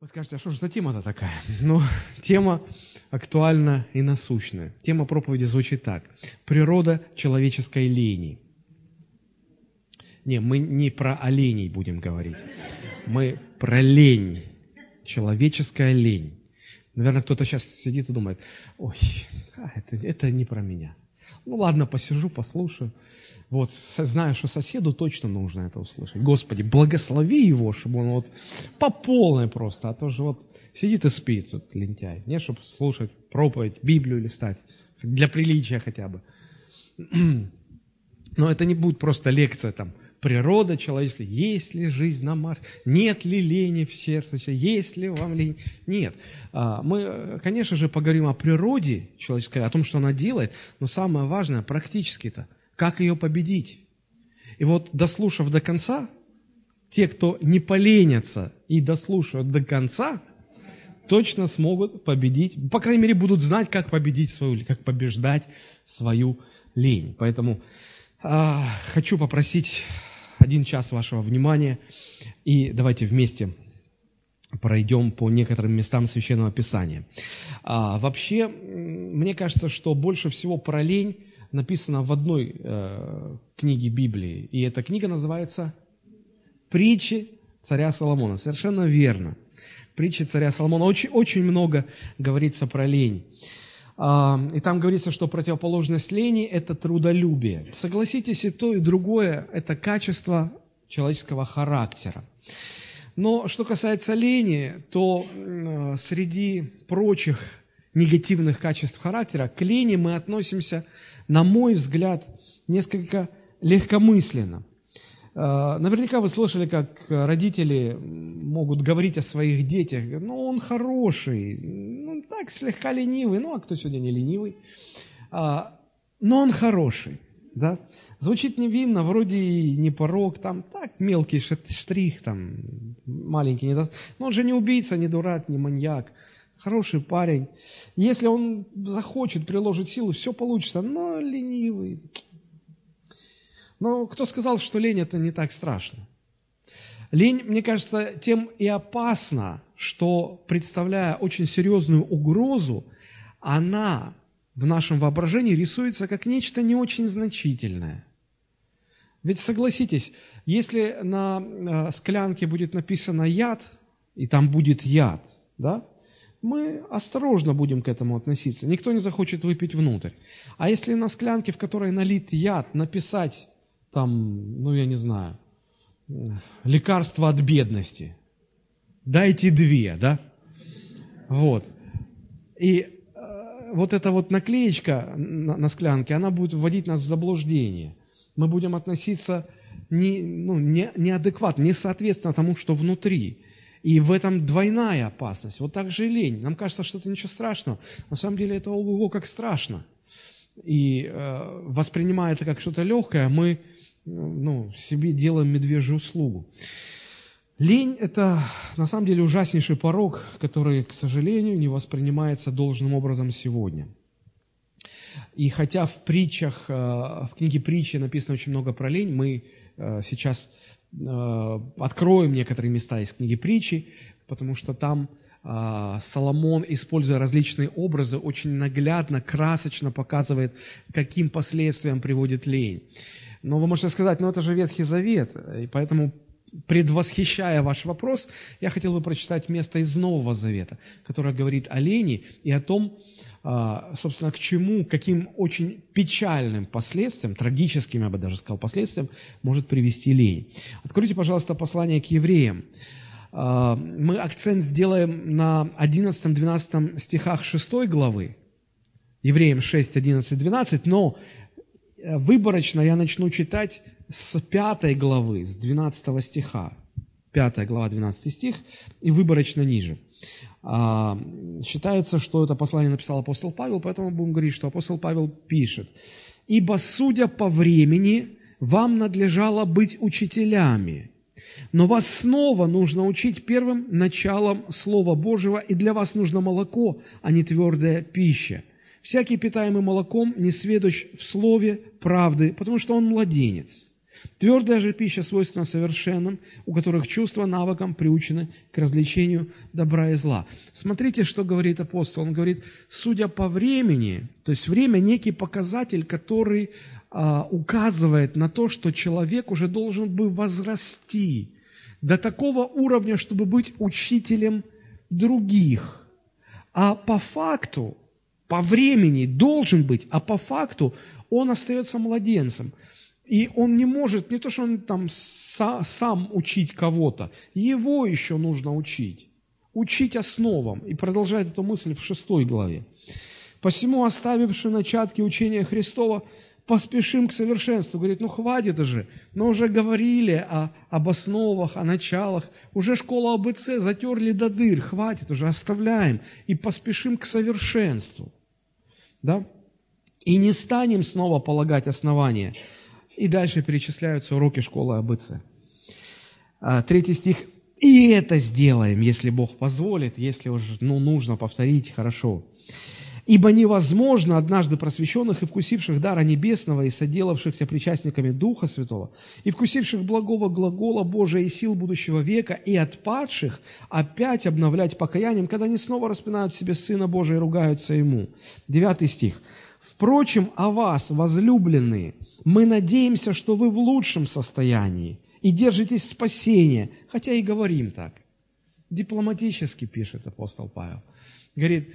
Вы скажете, а что же за тема-то такая? Ну, тема актуальна и насущная. Тема проповеди звучит так. Природа человеческой лени. Не, мы не про оленей будем говорить. Мы про лень. Человеческая лень. Наверное, кто-то сейчас сидит и думает, ой, это, это не про меня. Ну ладно, посижу, послушаю. Вот, знаю, что соседу точно нужно это услышать. Господи, благослови его, чтобы он вот по полной просто, а то же вот сидит и спит, тут лентяй. Не, чтобы слушать проповедь, Библию листать, для приличия хотя бы. Но это не будет просто лекция там, природа человеческая, есть ли жизнь на Марсе, нет ли лени в сердце, есть ли вам лень. Нет. А, мы, конечно же, поговорим о природе человеческой, о том, что она делает, но самое важное, практически-то – как ее победить? И вот, дослушав до конца, те, кто не поленятся и дослушают до конца, точно смогут победить, по крайней мере, будут знать, как победить свою, как побеждать свою лень. Поэтому а, хочу попросить один час вашего внимания, и давайте вместе пройдем по некоторым местам Священного Писания. А, вообще, мне кажется, что больше всего про лень написана в одной э, книге Библии, и эта книга называется «Притчи царя Соломона». Совершенно верно. Притчи царя Соломона. Очень, очень много говорится про лень. А, и там говорится, что противоположность лени – это трудолюбие. Согласитесь, и то, и другое – это качество человеческого характера. Но что касается лени, то среди прочих негативных качеств характера к лени мы относимся на мой взгляд, несколько легкомысленно. А, наверняка вы слышали, как родители могут говорить о своих детях, ну, он хороший, ну, так, слегка ленивый, ну, а кто сегодня не ленивый? А, но он хороший, да? Звучит невинно, вроде и не порог, там, так, мелкий штрих, там, маленький недостаток. Но он же не убийца, не дурак, не маньяк хороший парень. Если он захочет, приложить силы, все получится, но ленивый. Но кто сказал, что лень это не так страшно? Лень, мне кажется, тем и опасна, что, представляя очень серьезную угрозу, она в нашем воображении рисуется как нечто не очень значительное. Ведь согласитесь, если на э, склянке будет написано яд, и там будет яд, да, мы осторожно будем к этому относиться. Никто не захочет выпить внутрь. А если на склянке, в которой налит яд, написать там, ну я не знаю, лекарство от бедности, дайте две, да? Вот. И э, вот эта вот наклеечка на, на склянке, она будет вводить нас в заблуждение. Мы будем относиться не, ну, не, неадекватно, не соответственно тому, что внутри. И в этом двойная опасность. Вот так же и лень. Нам кажется, что это ничего страшного. На самом деле это ого как страшно. И э, воспринимая это как что-то легкое, мы ну, себе делаем медвежью услугу. Лень – это на самом деле ужаснейший порог, который, к сожалению, не воспринимается должным образом сегодня. И хотя в притчах, э, в книге притчи написано очень много про лень, мы э, сейчас Э, откроем некоторые места из книги притчи, потому что там э, Соломон, используя различные образы, очень наглядно, красочно показывает, каким последствиям приводит лень. Но вы можете сказать, ну это же Ветхий Завет, и поэтому предвосхищая ваш вопрос, я хотел бы прочитать место из Нового Завета, которое говорит о лени и о том, а, собственно, к чему, каким очень печальным последствиям, трагическим, я бы даже сказал, последствиям может привести лень. Откройте, пожалуйста, послание к евреям. А, мы акцент сделаем на 11-12 стихах 6 главы, Евреям 6, 11, 12, но э, выборочно я начну читать с 5 главы, с 12 стиха. 5 глава, 12 стих, и выборочно ниже. А, считается, что это послание написал апостол Павел, поэтому будем говорить, что апостол Павел пишет. «Ибо, судя по времени, вам надлежало быть учителями, но вас снова нужно учить первым началом Слова Божьего, и для вас нужно молоко, а не твердая пища. Всякий, питаемый молоком, не сведущ в слове правды, потому что он младенец. Твердая же пища свойственна совершенным, у которых чувства навыком приучены к развлечению добра и зла. Смотрите, что говорит апостол. Он говорит, судя по времени, то есть время некий показатель, который а, указывает на то, что человек уже должен бы возрасти до такого уровня, чтобы быть учителем других. А по факту, по времени должен быть, а по факту он остается младенцем. И он не может, не то, что он там сам учить кого-то, его еще нужно учить. Учить основам. И продолжает эту мысль в шестой главе. «Посему, оставивши начатки учения Христова, поспешим к совершенству. Говорит, ну хватит уже, мы уже говорили о, об основах, о началах, уже школа АБЦ затерли до дыр, хватит уже, оставляем и поспешим к совершенству. Да? И не станем снова полагать основания. И дальше перечисляются уроки школы АБЦ. А, третий стих. И это сделаем, если Бог позволит, если уж ну, нужно повторить, хорошо. Ибо невозможно однажды просвещенных и вкусивших дара небесного и соделавшихся причастниками Духа Святого, и вкусивших благого глагола Божия и сил будущего века, и отпадших опять обновлять покаянием, когда они снова распинают себе Сына Божия и ругаются Ему. Девятый стих. «Впрочем, о вас, возлюбленные, мы надеемся, что вы в лучшем состоянии и держитесь спасения, хотя и говорим так». Дипломатически пишет апостол Павел. Говорит,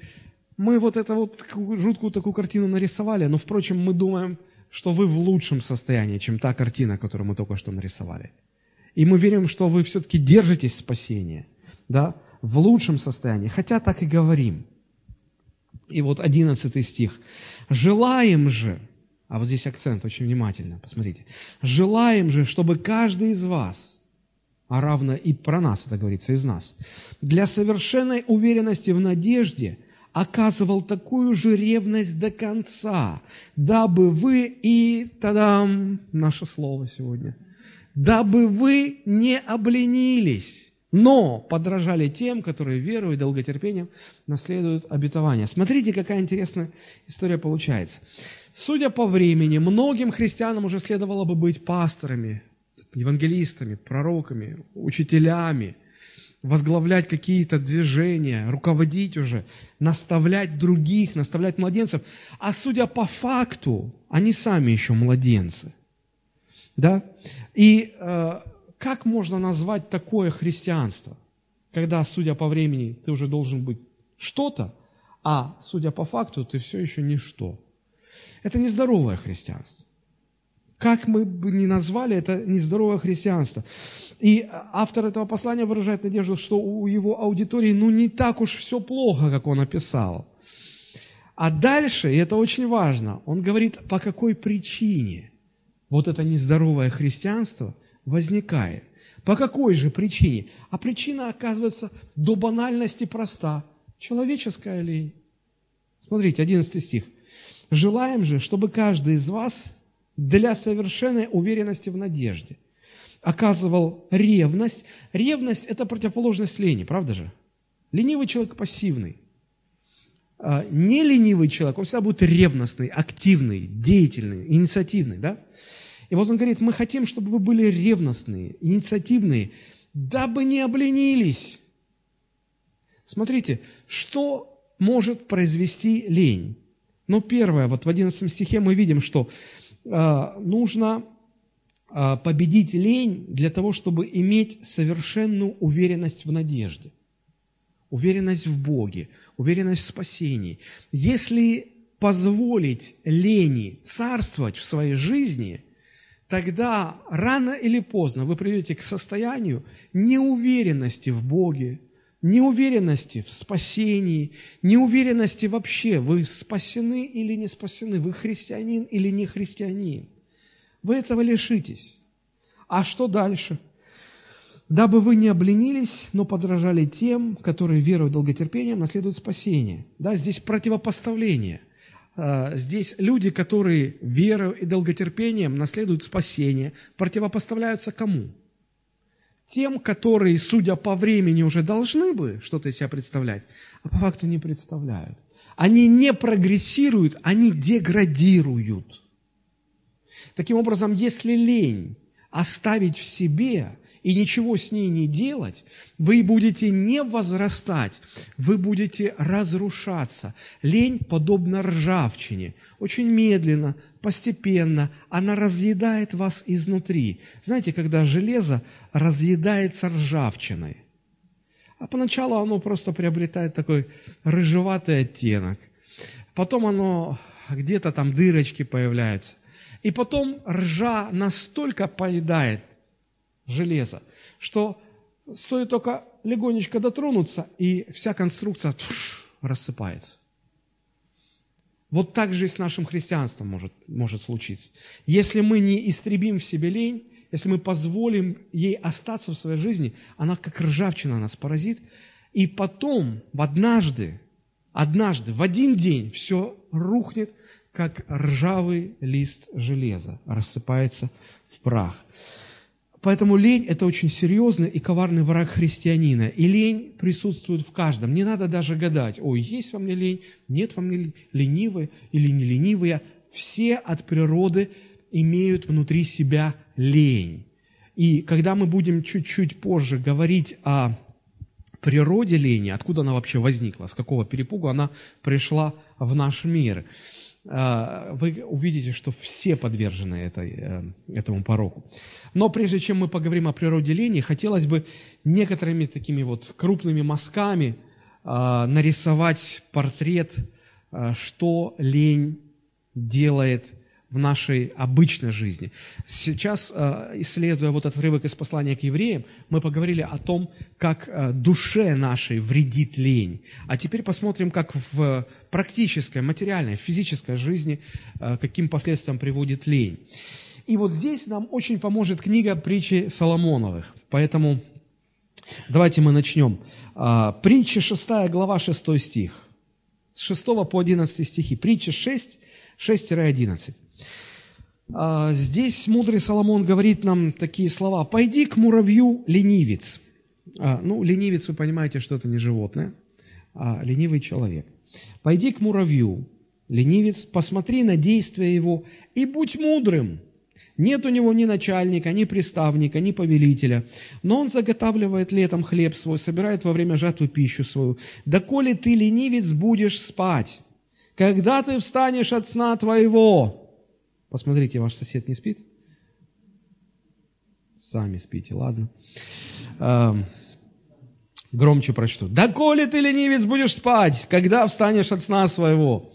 мы вот это вот жуткую такую картину нарисовали, но, впрочем, мы думаем, что вы в лучшем состоянии, чем та картина, которую мы только что нарисовали. И мы верим, что вы все-таки держитесь спасения, да, в лучшем состоянии, хотя так и говорим. И вот одиннадцатый стих. «Желаем же», а вот здесь акцент очень внимательно, посмотрите. «Желаем же, чтобы каждый из вас, а равно и про нас это говорится, из нас, для совершенной уверенности в надежде – оказывал такую же ревность до конца, дабы вы и, тадам, наше слово сегодня, дабы вы не обленились, но подражали тем, которые верою и долготерпением наследуют обетование. Смотрите, какая интересная история получается. Судя по времени, многим христианам уже следовало бы быть пасторами, евангелистами, пророками, учителями – возглавлять какие-то движения, руководить уже, наставлять других, наставлять младенцев. А судя по факту, они сами еще младенцы. Да? И э, как можно назвать такое христианство, когда, судя по времени, ты уже должен быть что-то, а судя по факту, ты все еще ничто. Это нездоровое христианство. Как мы бы ни назвали, это нездоровое христианство. И автор этого послания выражает надежду, что у его аудитории ну не так уж все плохо, как он описал. А дальше, и это очень важно, он говорит, по какой причине вот это нездоровое христианство возникает. По какой же причине? А причина, оказывается, до банальности проста. Человеческая лень. Смотрите, 11 стих. «Желаем же, чтобы каждый из вас для совершенной уверенности в надежде. Оказывал ревность. Ревность – это противоположность лени, правда же? Ленивый человек пассивный. А не ленивый человек, он всегда будет ревностный, активный, деятельный, инициативный, да? И вот он говорит, мы хотим, чтобы вы были ревностные, инициативные, дабы не обленились. Смотрите, что может произвести лень? Ну, первое, вот в 11 стихе мы видим, что а, нужно а, победить лень для того, чтобы иметь совершенную уверенность в надежде, уверенность в Боге, уверенность в спасении. Если позволить лени царствовать в своей жизни, тогда рано или поздно вы придете к состоянию неуверенности в Боге, неуверенности в спасении, неуверенности вообще, вы спасены или не спасены, вы христианин или не христианин. Вы этого лишитесь. А что дальше? Дабы вы не обленились, но подражали тем, которые верой и долготерпением наследуют спасение. Да, здесь противопоставление. А, здесь люди, которые верой и долготерпением наследуют спасение, противопоставляются кому? Тем, которые, судя по времени, уже должны бы что-то из себя представлять, а по факту не представляют. Они не прогрессируют, они деградируют. Таким образом, если лень оставить в себе и ничего с ней не делать, вы будете не возрастать, вы будете разрушаться. Лень подобна ржавчине. Очень медленно, постепенно она разъедает вас изнутри. Знаете, когда железо разъедается ржавчиной, а поначалу оно просто приобретает такой рыжеватый оттенок. Потом оно где-то там дырочки появляются. И потом ржа настолько поедает железо, что стоит только легонечко дотронуться, и вся конструкция рассыпается. Вот так же и с нашим христианством может, может случиться. Если мы не истребим в себе лень, если мы позволим ей остаться в своей жизни, она как ржавчина нас поразит, и потом, в однажды, однажды, в один день все рухнет, как ржавый лист железа, рассыпается в прах. Поэтому лень – это очень серьезный и коварный враг христианина. И лень присутствует в каждом. Не надо даже гадать, ой, есть во мне лень, нет во мне ленивые или не ленивые. Все от природы имеют внутри себя лень. И когда мы будем чуть-чуть позже говорить о природе лени, откуда она вообще возникла, с какого перепугу она пришла в наш мир – вы увидите, что все подвержены этой, э, этому пороку. Но прежде чем мы поговорим о природе лени, хотелось бы некоторыми такими вот крупными мазками а, нарисовать портрет, а, что лень делает в нашей обычной жизни. Сейчас, э, исследуя вот этот отрывок из послания к евреям, мы поговорили о том, как э, душе нашей вредит лень. А теперь посмотрим, как в практической, материальной, физической жизни, э, каким последствиям приводит лень. И вот здесь нам очень поможет книга притчи Соломоновых. Поэтому давайте мы начнем. Притча 6 глава 6 стих. С 6 по 11 стихи. Притча 6, 6-11. А, здесь мудрый Соломон говорит нам такие слова. «Пойди к муравью, ленивец». А, ну, ленивец, вы понимаете, что это не животное, а ленивый человек. «Пойди к муравью, ленивец, посмотри на действия его и будь мудрым». Нет у него ни начальника, ни приставника, ни повелителя, но он заготавливает летом хлеб свой, собирает во время жатвы пищу свою. Да коли ты, ленивец, будешь спать, когда ты встанешь от сна твоего, Посмотрите, ваш сосед не спит? Сами спите, ладно. Громче прочту. «Да коли ты, ленивец, будешь спать, когда встанешь от сна своего?»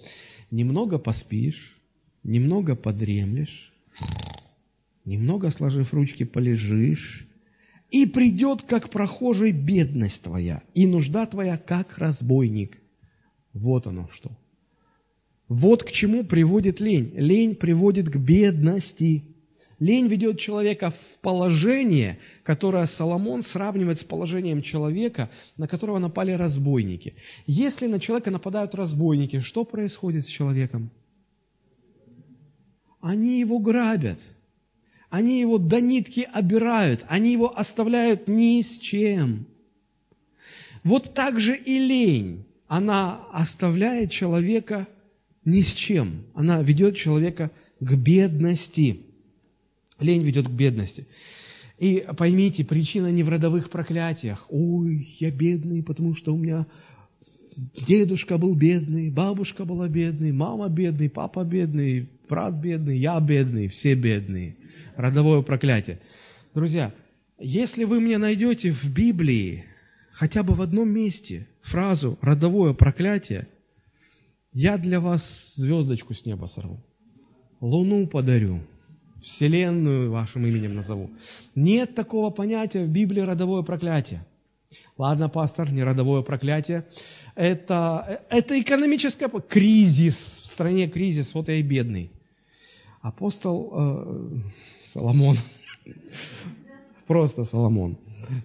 Немного поспишь, немного подремлешь, немного, сложив ручки, полежишь, и придет, как прохожий, бедность твоя, и нужда твоя, как разбойник. Вот оно что. Вот к чему приводит лень. Лень приводит к бедности. Лень ведет человека в положение, которое Соломон сравнивает с положением человека, на которого напали разбойники. Если на человека нападают разбойники, что происходит с человеком? Они его грабят. Они его до нитки обирают. Они его оставляют ни с чем. Вот так же и лень. Она оставляет человека ни с чем. Она ведет человека к бедности. Лень ведет к бедности. И поймите, причина не в родовых проклятиях. Ой, я бедный, потому что у меня дедушка был бедный, бабушка была бедной, мама бедный, папа бедный, брат бедный, я бедный, все бедные. Родовое проклятие. Друзья, если вы мне найдете в Библии хотя бы в одном месте фразу «родовое проклятие», я для вас звездочку с неба сорву, луну подарю, вселенную вашим именем назову. Нет такого понятия в Библии родовое проклятие. Ладно, пастор, не родовое проклятие. Это, это экономическое кризис. В стране кризис, вот я и бедный. Апостол э, Соломон, просто Соломон,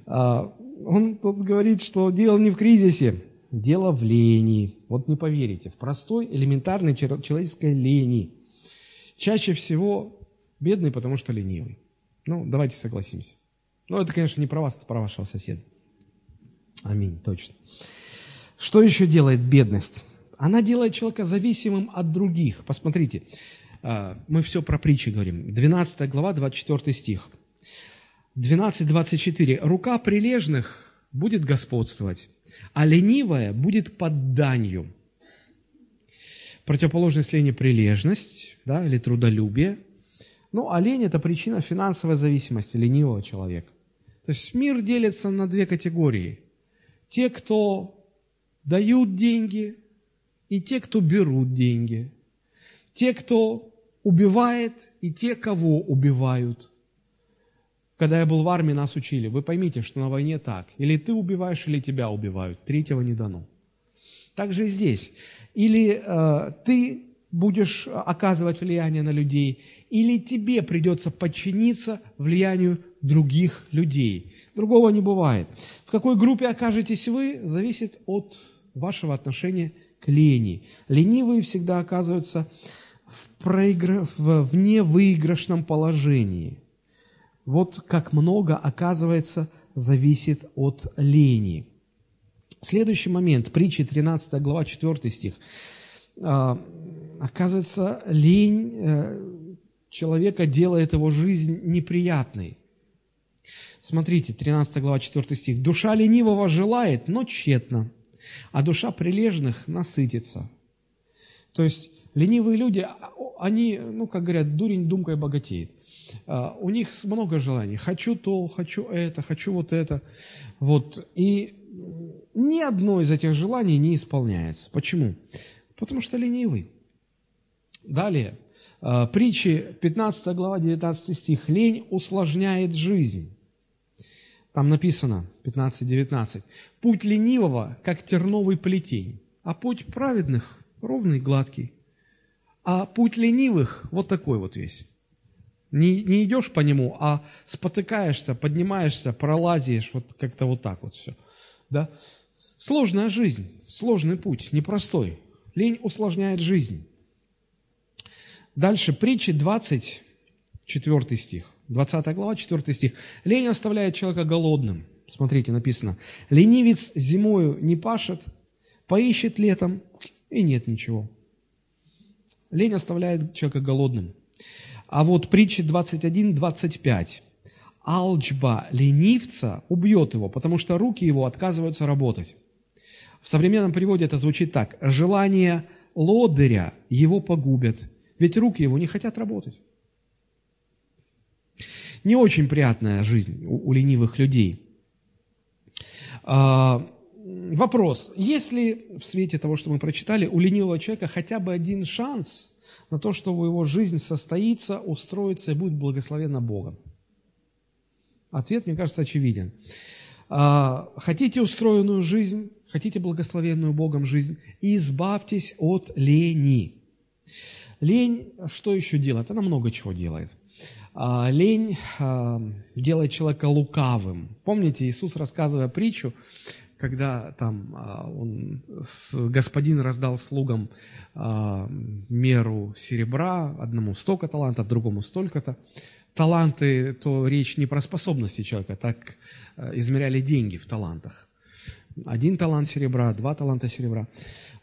э, он тут говорит, что дело не в кризисе, дело в лени. Вот не поверите, в простой, элементарной человеческой лени. Чаще всего бедный, потому что ленивый. Ну, давайте согласимся. Ну, это, конечно, не про вас, это про вашего соседа. Аминь, точно. Что еще делает бедность? Она делает человека зависимым от других. Посмотрите, а, мы все про притчи говорим. 12 глава, 24 стих. 12.24. «Рука прилежных будет господствовать, а ленивая будет под данью». Противоположность лени – прилежность да, или трудолюбие. Ну, а лень – это причина финансовой зависимости ленивого человека. То есть мир делится на две категории. Те, кто дают деньги, и те, кто берут деньги. Те, кто убивает, и те, кого убивают. Когда я был в армии, нас учили. Вы поймите, что на войне так. Или ты убиваешь, или тебя убивают. Третьего не дано. Так же и здесь. Или э, ты будешь оказывать влияние на людей, или тебе придется подчиниться влиянию других людей. Другого не бывает. В какой группе окажетесь вы, зависит от вашего отношения к лени. Ленивые всегда оказываются в, проигр... в невыигрышном положении. Вот как много, оказывается, зависит от лени. Следующий момент, притчи 13 глава 4 стих. А, оказывается, лень э, человека делает его жизнь неприятной. Смотрите, 13 глава 4 стих. «Душа ленивого желает, но тщетно, а душа прилежных насытится». То есть ленивые люди, а, они, ну, как говорят, дурень думкой богатеет. А, у них много желаний. Хочу то, хочу это, хочу вот это. Вот. И ни одно из этих желаний не исполняется. Почему? Потому что ленивый. Далее, а, притчи 15 глава 19 стих. Лень усложняет жизнь. Там написано 15-19. Путь ленивого, как терновый плетень, а путь праведных ровный, гладкий. А путь ленивых вот такой вот весь. Не, не идешь по нему, а спотыкаешься, поднимаешься, пролазишь, вот как-то вот так вот все. Да? Сложная жизнь, сложный путь, непростой. Лень усложняет жизнь. Дальше, притчи 24 стих. 20 глава, 4 стих. Лень оставляет человека голодным. Смотрите, написано. Ленивец зимою не пашет, поищет летом, и нет ничего. Лень оставляет человека голодным. А вот притча 21-25. Алчба ленивца убьет его, потому что руки его отказываются работать. В современном переводе это звучит так. Желание лодыря его погубят, ведь руки его не хотят работать. Не очень приятная жизнь у, у ленивых людей. А, вопрос. Есть ли в свете того, что мы прочитали, у ленивого человека хотя бы один шанс на то, чтобы его жизнь состоится, устроится и будет благословена Богом? Ответ, мне кажется, очевиден. А, хотите устроенную жизнь, хотите благословенную Богом жизнь, избавьтесь от лени. Лень что еще делает? Она много чего делает. А, лень а, делает человека лукавым. Помните, Иисус, рассказывая притчу, когда там а, он, господин раздал слугам меру серебра, одному столько талантов, другому столько-то. Таланты, то речь не про способности человека, так измеряли деньги в талантах. Один талант серебра, два таланта серебра.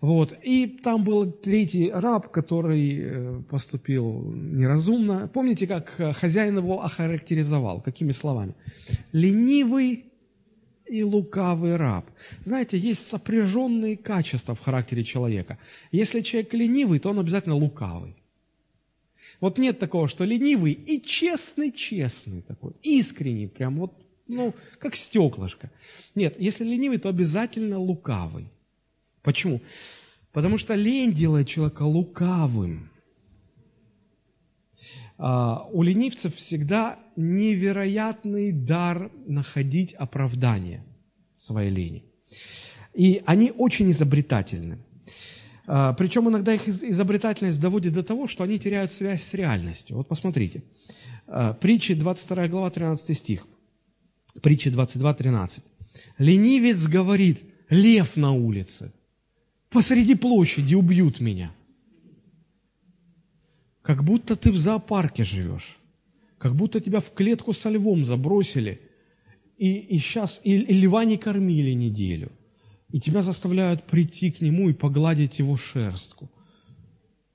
Вот. И там был третий раб, который э, поступил неразумно. Помните, как э, хозяин его охарактеризовал? Какими словами? Ленивый и лукавый раб. Знаете, есть сопряженные качества в характере человека. Если человек ленивый, то он обязательно лукавый. Вот нет такого, что ленивый и честный-честный такой, искренний, прям вот, ну, как стеклышко. Нет, если ленивый, то обязательно лукавый. Почему? Потому что лень делает человека лукавым. А, у ленивцев всегда невероятный дар находить оправдание своей лени. И они очень изобретательны. А, причем иногда их изобретательность доводит до того, что они теряют связь с реальностью. Вот посмотрите. А, притчи 22 глава 13 стих. Притчи 22, 13. Ленивец говорит, лев на улице посреди площади убьют меня. Как будто ты в зоопарке живешь. Как будто тебя в клетку со львом забросили, и, и сейчас и, и льва не кормили неделю. И тебя заставляют прийти к нему и погладить его шерстку.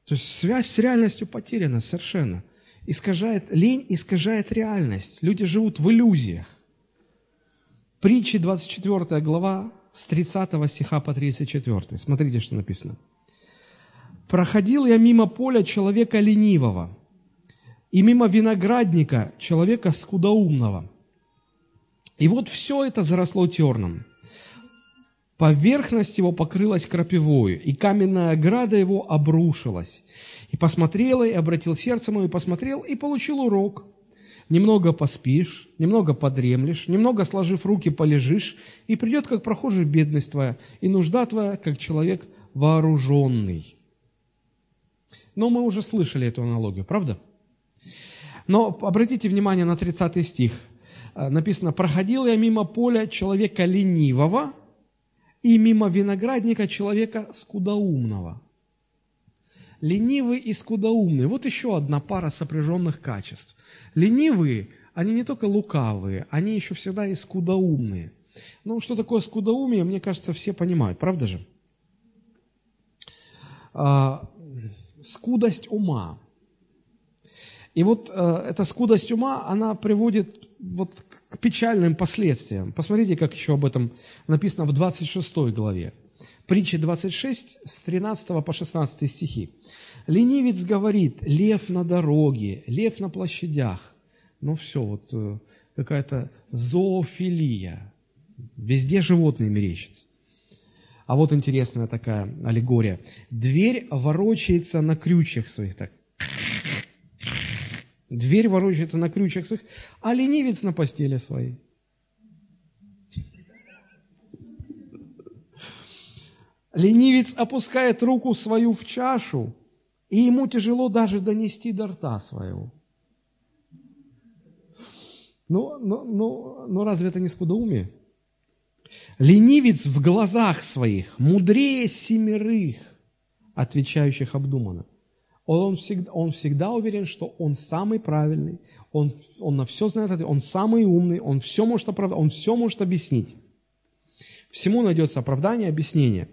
То есть связь с реальностью потеряна совершенно. искажает, лень искажает реальность. Люди живут в иллюзиях. Притчи 24 глава с 30 стиха по 34. Смотрите, что написано. «Проходил я мимо поля человека ленивого, и мимо виноградника человека скудоумного. И вот все это заросло терном. Поверхность его покрылась крапивою, и каменная ограда его обрушилась. И посмотрел, и обратил сердце мое, и посмотрел, и получил урок. Немного поспишь, немного подремлешь, немного сложив руки полежишь, и придет, как прохожий, бедность твоя, и нужда твоя, как человек вооруженный. Но мы уже слышали эту аналогию, правда? Но обратите внимание на 30 стих. Э, написано, «Проходил я мимо поля человека ленивого и мимо виноградника человека скудоумного». Ленивый и скудоумный. Вот еще одна пара сопряженных качеств. Ленивые, они не только лукавые, они еще всегда и скудоумные. Ну, что такое скудоумие, мне кажется, все понимают, правда же? Скудость ума. И вот э, эта скудость ума, она приводит вот к печальным последствиям. Посмотрите, как еще об этом написано в 26 главе. Притча 26 с 13 по 16 стихи. «Ленивец говорит, лев на дороге, лев на площадях». Ну все, вот э, какая-то зоофилия. Везде животные мерещатся. А вот интересная такая аллегория. Дверь ворочается на крючьях своих. Так, Дверь ворочается на крючьях своих, а ленивец на постели своей. Ленивец опускает руку свою в чашу, и ему тяжело даже донести до рта своего. Ну, ну, ну, ну разве это не скудоумие? Ленивец в глазах своих мудрее семерых, отвечающих обдуманно. Он всегда, он всегда уверен, что он самый правильный, он, он на все знает, он самый умный, он все может оправдать, он все может объяснить. Всему найдется оправдание, объяснение.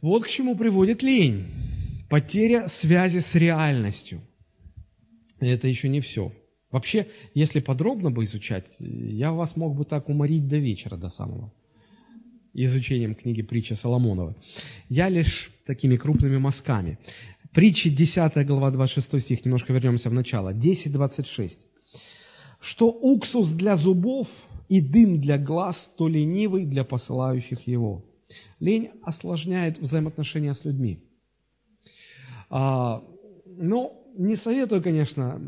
Вот к чему приводит лень. Потеря связи с реальностью. Это еще не все. Вообще, если подробно бы изучать, я вас мог бы так уморить до вечера, до самого, изучением книги притчи Соломонова. Я лишь такими крупными мазками. Притчи 10 глава 26 стих, немножко вернемся в начало. 10.26. «Что уксус для зубов и дым для глаз, то ленивый для посылающих его». Лень осложняет взаимоотношения с людьми. А, ну, не советую, конечно,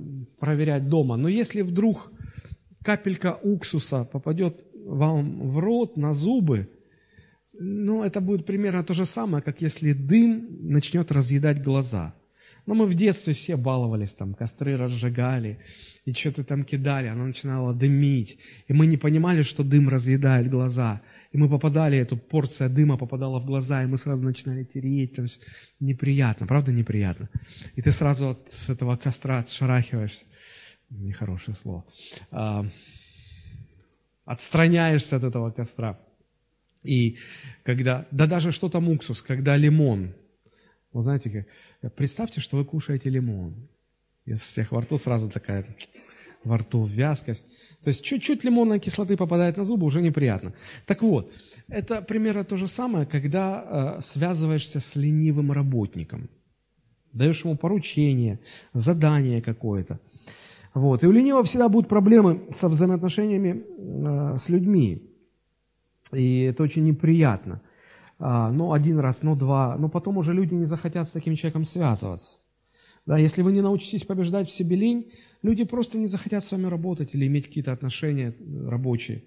проверять дома, но если вдруг капелька уксуса попадет вам в рот, на зубы, ну, это будет примерно то же самое, как если дым начнет разъедать глаза. Но мы в детстве все баловались, там, костры разжигали, и что-то там кидали, оно начинало дымить. И мы не понимали, что дым разъедает глаза. И мы попадали, эту порция дыма попадала в глаза, и мы сразу начинали тереть. Там, неприятно, правда неприятно? И ты сразу от этого костра отшарахиваешься. Нехорошее слово. А, отстраняешься от этого костра. И когда, да даже что там уксус, когда лимон, вы знаете, представьте, что вы кушаете лимон. И у всех во рту сразу такая во рту вязкость. То есть чуть-чуть лимонной кислоты попадает на зубы, уже неприятно. Так вот, это примерно то же самое, когда э, связываешься с ленивым работником. Даешь ему поручение, задание какое-то. Вот. И у ленивого всегда будут проблемы со взаимоотношениями э, с людьми. И это очень неприятно. А, ну, один раз, ну, два. Но потом уже люди не захотят с таким человеком связываться. Да, если вы не научитесь побеждать в себе лень, люди просто не захотят с вами работать или иметь какие-то отношения рабочие.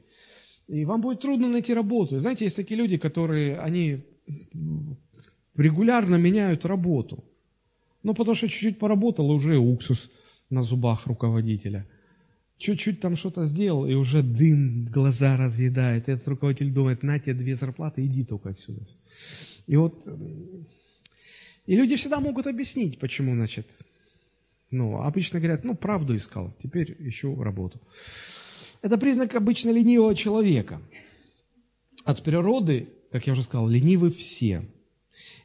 И вам будет трудно найти работу. Знаете, есть такие люди, которые, они регулярно меняют работу. Ну, потому что чуть-чуть поработал, и уже уксус на зубах руководителя – чуть-чуть там что-то сделал, и уже дым глаза разъедает. И этот руководитель думает, на тебе две зарплаты, иди только отсюда. И вот, и люди всегда могут объяснить, почему, значит, ну, обычно говорят, ну, правду искал, теперь ищу работу. Это признак обычно ленивого человека. От природы, как я уже сказал, ленивы все.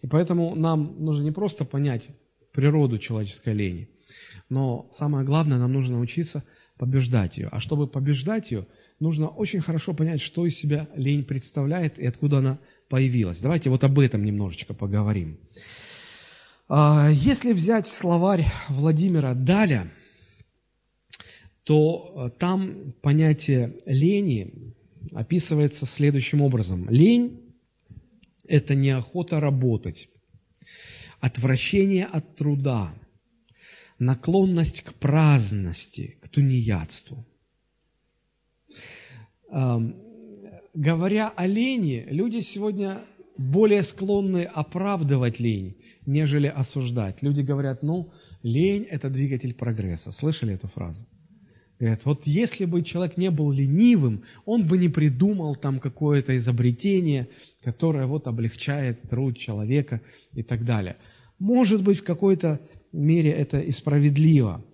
И поэтому нам нужно не просто понять природу человеческой лени, Но самое главное, нам нужно научиться побеждать ее. А чтобы побеждать ее, нужно очень хорошо понять, что из себя лень представляет и откуда она появилась. Давайте вот об этом немножечко поговорим. А, если взять словарь Владимира Даля, то э, там понятие лени описывается следующим образом. Лень – это неохота работать, отвращение от труда, наклонность к праздности, к тунеядству. Говоря о лени, люди сегодня более склонны оправдывать лень, нежели осуждать. Люди говорят, ну, лень – это двигатель прогресса. Слышали эту фразу? Говорят, вот если бы человек не был ленивым, он бы не придумал там какое-то изобретение, которое вот облегчает труд человека и так далее. Может быть, в какой-то мере это и справедливо,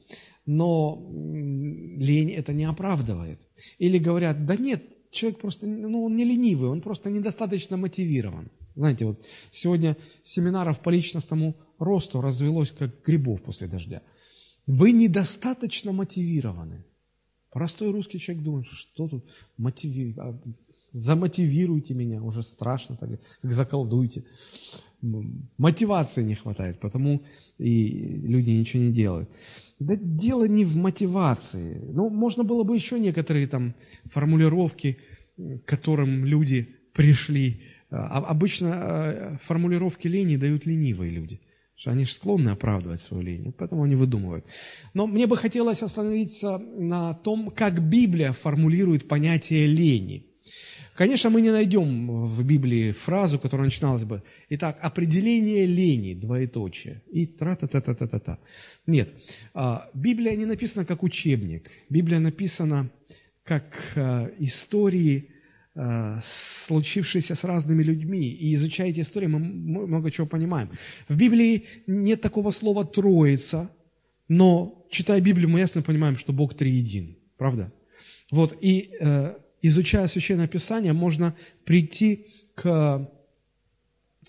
но лень это не оправдывает. Или говорят, да нет, человек просто, ну, он не ленивый, он просто недостаточно мотивирован. Знаете, вот сегодня семинаров по личностному росту развелось как грибов после дождя. Вы недостаточно мотивированы. Простой русский человек думает, что тут мотиви... А, замотивируйте меня, уже страшно, так, как заколдуйте. Мотивации не хватает, потому и люди ничего не делают. Да дело не в мотивации. Ну, можно было бы еще некоторые там формулировки, к которым люди пришли. А, обычно а, формулировки лени дают ленивые люди. Что они же склонны оправдывать свою лень, поэтому они выдумывают. Но мне бы хотелось остановиться на том, как Библия формулирует понятие лени. Конечно, мы не найдем в Библии фразу, которая начиналась бы, итак, определение лени, двоеточие, и тра-та-та-та-та-та. Нет, а, Библия не написана как учебник, Библия написана как а, истории, а, случившиеся с разными людьми. И изучая эти истории, мы много чего понимаем. В Библии нет такого слова «троица», но, читая Библию, мы ясно понимаем, что Бог триедин. Правда? Вот, и э, изучая Священное Писание, можно прийти к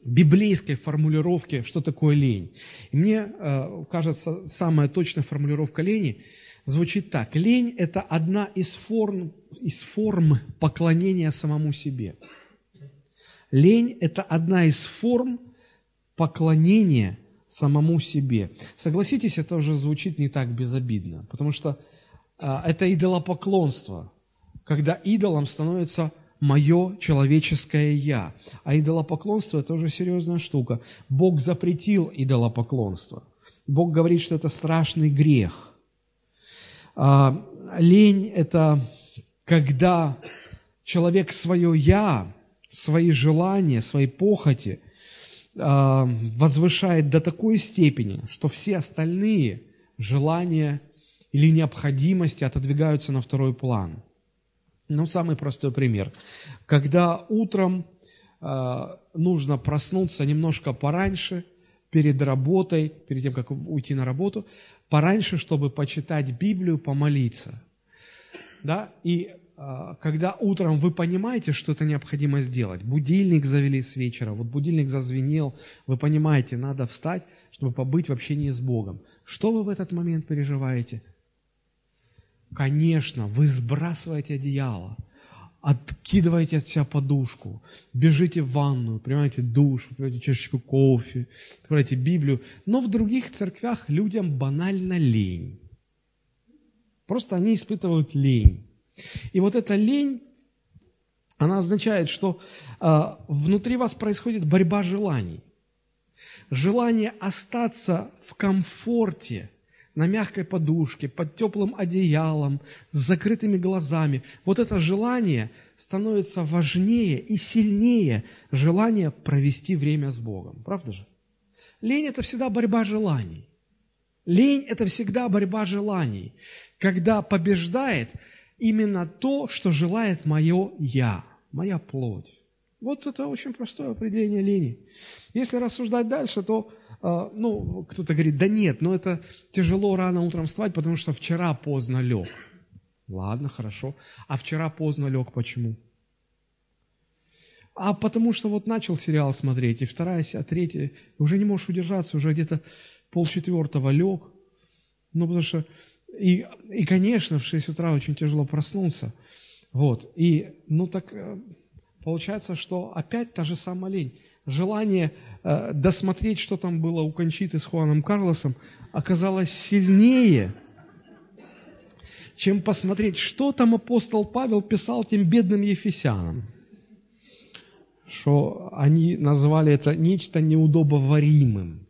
библейской формулировке, что такое лень. И мне э, кажется, самая точная формулировка лени звучит так. Лень – это одна из форм, из форм поклонения самому себе. Лень – это одна из форм поклонения самому себе. Согласитесь, это уже звучит не так безобидно, потому что э, это идолопоклонство – когда идолом становится мое человеческое «я». А идолопоклонство – это уже серьезная штука. Бог запретил идолопоклонство. Бог говорит, что это страшный грех. А, лень – это когда человек свое «я», свои желания, свои похоти а, возвышает до такой степени, что все остальные желания или необходимости отодвигаются на второй план – ну, самый простой пример. Когда утром э, нужно проснуться немножко пораньше, перед работой, перед тем, как уйти на работу, пораньше, чтобы почитать Библию, помолиться. Да? И э, когда утром вы понимаете, что это необходимо сделать, будильник завели с вечера, вот будильник зазвенел, вы понимаете, надо встать, чтобы побыть в общении с Богом. Что вы в этот момент переживаете? Конечно, вы сбрасываете одеяло, откидываете от себя подушку, бежите в ванную, принимаете душ, пьете чашечку кофе, открываете Библию. Но в других церквях людям банально лень. Просто они испытывают лень. И вот эта лень, она означает, что э, внутри вас происходит борьба желаний. Желание остаться в комфорте – на мягкой подушке, под теплым одеялом, с закрытыми глазами. Вот это желание становится важнее и сильнее желания провести время с Богом. Правда же? Лень – это всегда борьба желаний. Лень – это всегда борьба желаний, когда побеждает именно то, что желает мое «я», моя плоть. Вот это очень простое определение лени. Если рассуждать дальше, то ну, кто-то говорит, да нет, но это тяжело рано утром вставать, потому что вчера поздно лег. Ладно, хорошо. А вчера поздно лег почему? А потому что вот начал сериал смотреть, и вторая, а третья, уже не можешь удержаться, уже где-то полчетвертого лег, Ну, потому что, и, и, конечно, в 6 утра очень тяжело проснуться. Вот, и, ну, так э, получается, что опять та же самая лень. Желание досмотреть, что там было у Кончиты с Хуаном Карлосом, оказалось сильнее, чем посмотреть, что там апостол Павел писал тем бедным ефесянам. Что они назвали это нечто неудобоваримым.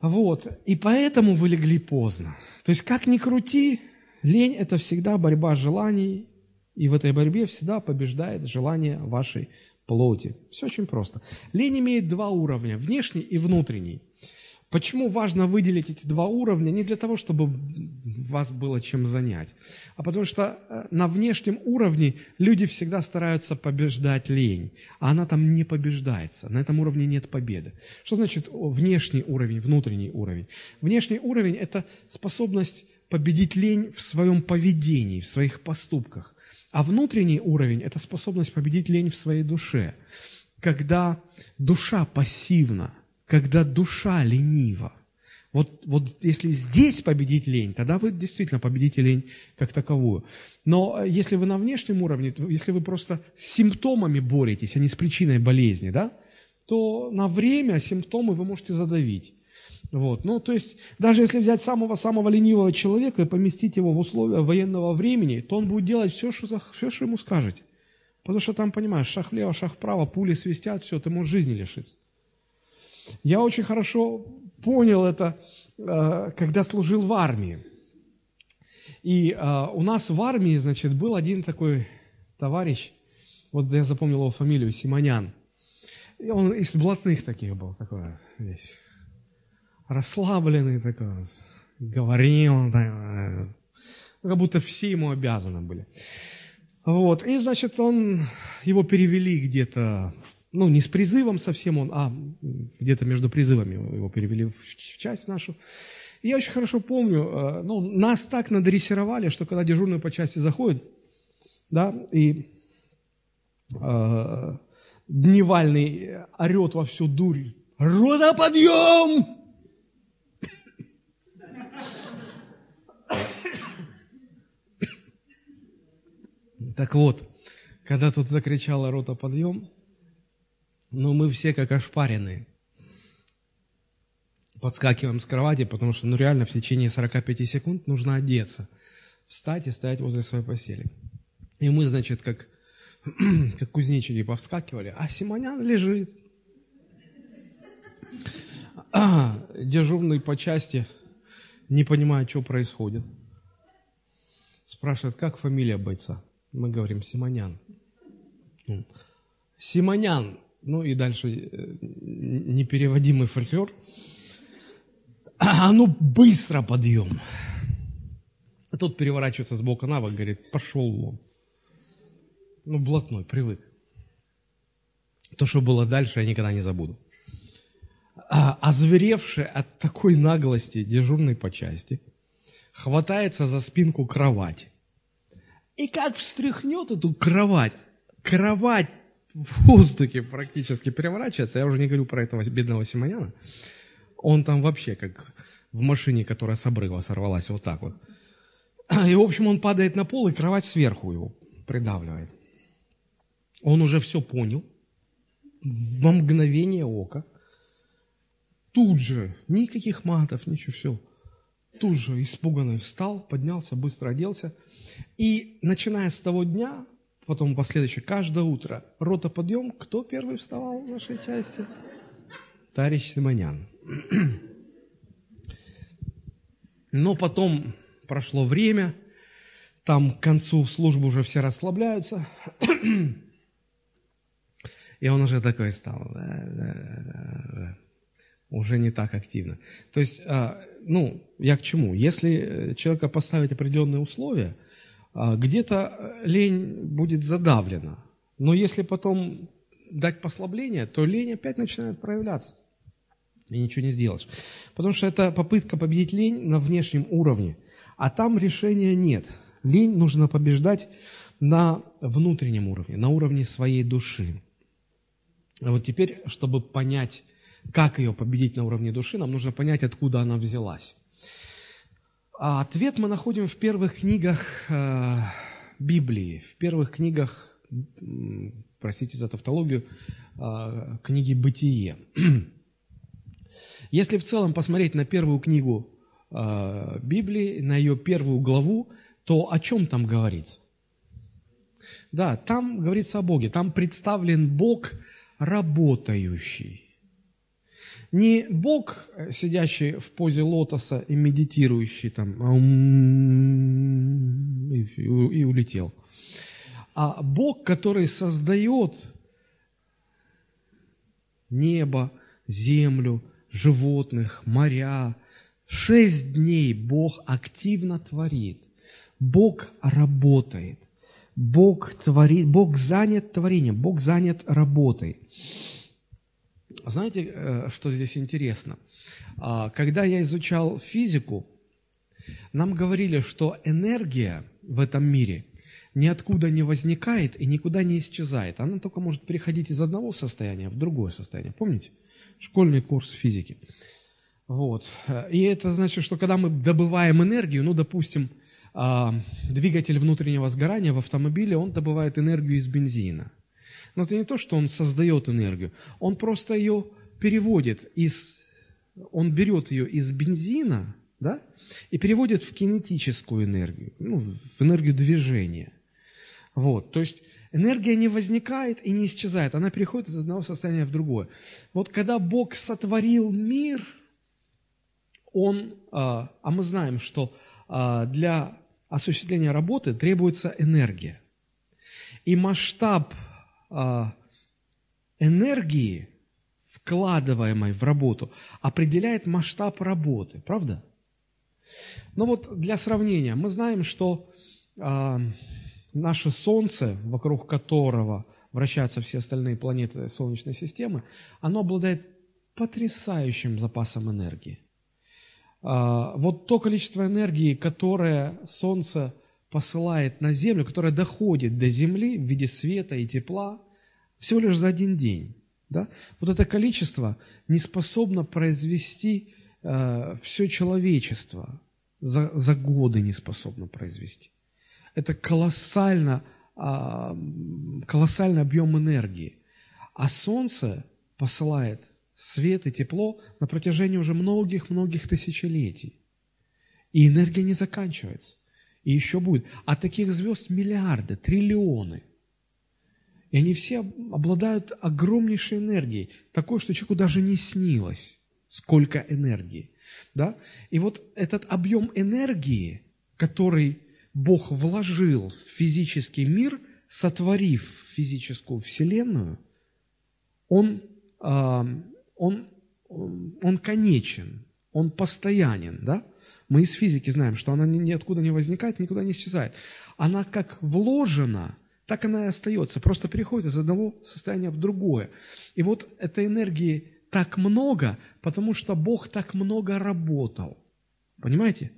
Вот. И поэтому вы легли поздно. То есть, как ни крути, лень – это всегда борьба желаний, и в этой борьбе всегда побеждает желание вашей плоти. Все очень просто. Лень имеет два уровня – внешний и внутренний. Почему важно выделить эти два уровня? Не для того, чтобы вас было чем занять, а потому что э, на внешнем уровне люди всегда стараются побеждать лень, а она там не побеждается. На этом уровне нет победы. Что значит внешний уровень, внутренний уровень? Внешний уровень – это способность победить лень в своем поведении, в своих поступках. А внутренний уровень – это способность победить лень в своей душе. Когда душа пассивна, когда душа ленива. Вот, вот если здесь победить лень, тогда вы действительно победите лень как таковую. Но э, если вы на внешнем уровне, если вы просто с симптомами боретесь, а не с причиной болезни, да, то на время симптомы вы можете задавить. Вот. Ну, то есть, даже если взять самого-самого ленивого человека и поместить его в условия военного времени, то он будет делать все, что, все, что ему скажете. Потому что там, понимаешь, шаг влево, шаг вправо, пули свистят, все, ты можешь жизни лишиться. Я очень хорошо понял это, э, когда служил в армии. И э, у нас в армии, значит, был один такой товарищ, вот я запомнил его фамилию, Симонян. И он из блатных таких был, такой весь расслабленный такой, говорил, так, как будто все ему обязаны были. Вот, и, значит, он, его перевели где-то ну, не с призывом совсем он, а где-то между призывами его перевели в часть нашу. И я очень хорошо помню, э, ну, нас так надрессировали, что когда дежурный по части заходит, да, и э, дневальный орет во всю дурь, «Рода, Так вот, когда тут закричала рота подъем, но мы все как ошпаренные. Подскакиваем с кровати, потому что ну реально в течение 45 секунд нужно одеться, встать и стоять возле своей постели. И мы, значит, как, как кузнечики повскакивали, а Симонян лежит. А, дежурный по части не понимает, что происходит. Спрашивает, как фамилия бойца? Мы говорим, Симонян. Симонян, ну и дальше э, непереводимый фольклор. А ну быстро подъем. А тот переворачивается с бока на бок, говорит, пошел вон. Ну, блатной, привык. То, что было дальше, я никогда не забуду. А, озверевший от такой наглости дежурный по части хватается за спинку кровати. И как встряхнет эту кровать, кровать в воздухе практически переворачивается. Я уже не говорю про этого бедного Симоняна. Он там вообще как в машине, которая с обрыва сорвалась, вот так вот. И, в общем, он падает на пол, и кровать сверху его придавливает. Он уже все понял. Во мгновение ока. Тут же, никаких матов, ничего, все. Тут же испуганный встал, поднялся, быстро оделся. И начиная с того дня, потом последующее, каждое утро, рота подъем, кто первый вставал в нашей части? Товарищ Симонян. Но потом прошло время, там к концу службы уже все расслабляются, и он уже такой стал, уже не так активно. То есть, а, ну, я к чему? Если человека поставить определенные условия – где-то э, лень будет задавлена. Но если потом дать послабление, то лень опять начинает проявляться. И ничего не сделаешь. Потому что это попытка победить лень на внешнем уровне. А там решения нет. Лень нужно побеждать на внутреннем уровне, на уровне своей души. А вот теперь, чтобы понять как ее победить на уровне души, нам нужно понять, откуда она взялась. А ответ мы находим в первых книгах э, Библии, в первых книгах, простите за тавтологию, э, книги «Бытие». Если в целом посмотреть на первую книгу э, Библии, на ее первую главу, то о чем там говорится? Да, там говорится о Боге, там представлен Бог работающий. Не Бог, сидящий в позе лотоса и медитирующий там и, и улетел, а Бог, который создает небо, землю, животных, моря. Шесть дней Бог активно творит. Бог работает. Бог творит, Бог занят творением, Бог занят работой. Знаете, э, что здесь интересно? А, когда я изучал физику, нам говорили, что энергия в этом мире ниоткуда не возникает и никуда не исчезает. Она только может переходить из одного состояния в другое состояние. Помните? Школьный курс физики. Вот. И это значит, что когда мы добываем энергию, ну, допустим, а, двигатель внутреннего сгорания в автомобиле, он добывает энергию из бензина. Но это не то, что он создает энергию, он просто ее переводит из, он берет ее из бензина, да, и переводит в кинетическую энергию, ну, в энергию движения. Вот, то есть энергия не возникает и не исчезает, она переходит из одного состояния в другое. Вот когда Бог сотворил мир, Он, а, а мы знаем, что а, для осуществления работы требуется энергия. И масштаб энергии, вкладываемой в работу, определяет масштаб работы, правда? Но вот для сравнения, мы знаем, что а, наше Солнце, вокруг которого вращаются все остальные планеты Солнечной системы, оно обладает потрясающим запасом энергии. А, вот то количество энергии, которое Солнце посылает на Землю, которое доходит до Земли в виде света и тепла, всего лишь за один день. Да? Вот это количество не способно произвести э, все человечество, за, за годы не способно произвести. Это колоссально, э, колоссальный объем энергии. А Солнце посылает свет и тепло на протяжении уже многих-многих тысячелетий. И энергия не заканчивается. И еще будет. А таких звезд миллиарды, триллионы. И они все обладают огромнейшей энергией, такой, что человеку даже не снилось, сколько энергии. Да? И вот этот объем энергии, который Бог вложил в физический мир, сотворив физическую вселенную, он а, он, он конечен, он постоянен, да? Мы из физики знаем, что она ниоткуда не возникает, никуда не исчезает. Она как вложена, так она и остается, просто переходит из одного состояния в другое. И вот этой энергии так много, потому что Бог так много работал. Понимаете?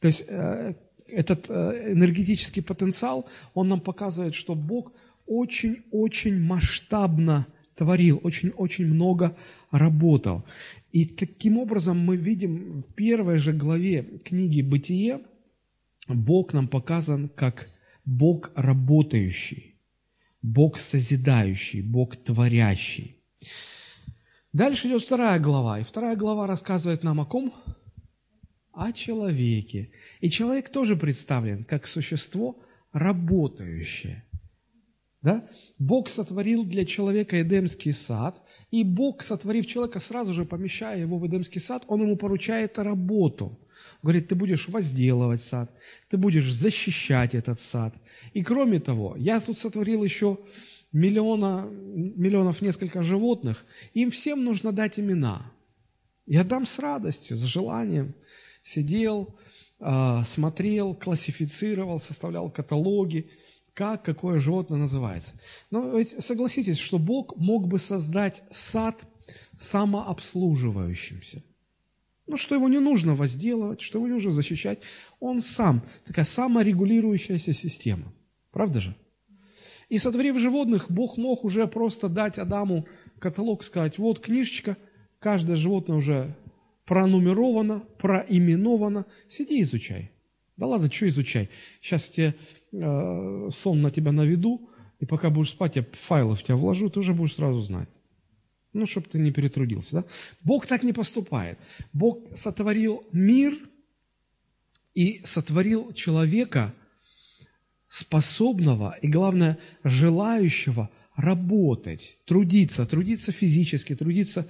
То есть э, этот э, энергетический потенциал, он нам показывает, что Бог очень-очень масштабно творил, очень-очень много работал. И таким образом мы видим в первой же главе книги «Бытие» Бог нам показан как Бог работающий, Бог созидающий, Бог творящий. Дальше идет вторая глава, и вторая глава рассказывает нам о ком? О человеке. И человек тоже представлен как существо работающее. Да? Бог сотворил для человека Эдемский сад, и Бог, сотворив человека, сразу же помещая его в Эдемский сад, Он ему поручает работу. Говорит, ты будешь возделывать сад, ты будешь защищать этот сад. И кроме того, я тут сотворил еще миллиона, миллионов несколько животных, им всем нужно дать имена. Я дам с радостью, с желанием. Сидел, а, смотрел, классифицировал, составлял каталоги – как какое животное называется. Но ведь согласитесь, что Бог мог бы создать сад самообслуживающимся. Ну, что его не нужно возделывать, что его не нужно защищать. Он сам, такая саморегулирующаяся система. Правда же? И сотворив животных, Бог мог уже просто дать Адаму каталог, сказать, вот книжечка, каждое животное уже пронумеровано, проименовано. Сиди изучай. Да ладно, что изучай? Сейчас тебе э, сон на тебя наведу, и пока будешь спать, я файлы в тебя вложу, ты уже будешь сразу знать. Ну, чтобы ты не перетрудился. Да? Бог так не поступает. Бог сотворил мир и сотворил человека, способного и, главное, желающего работать, трудиться, трудиться физически, трудиться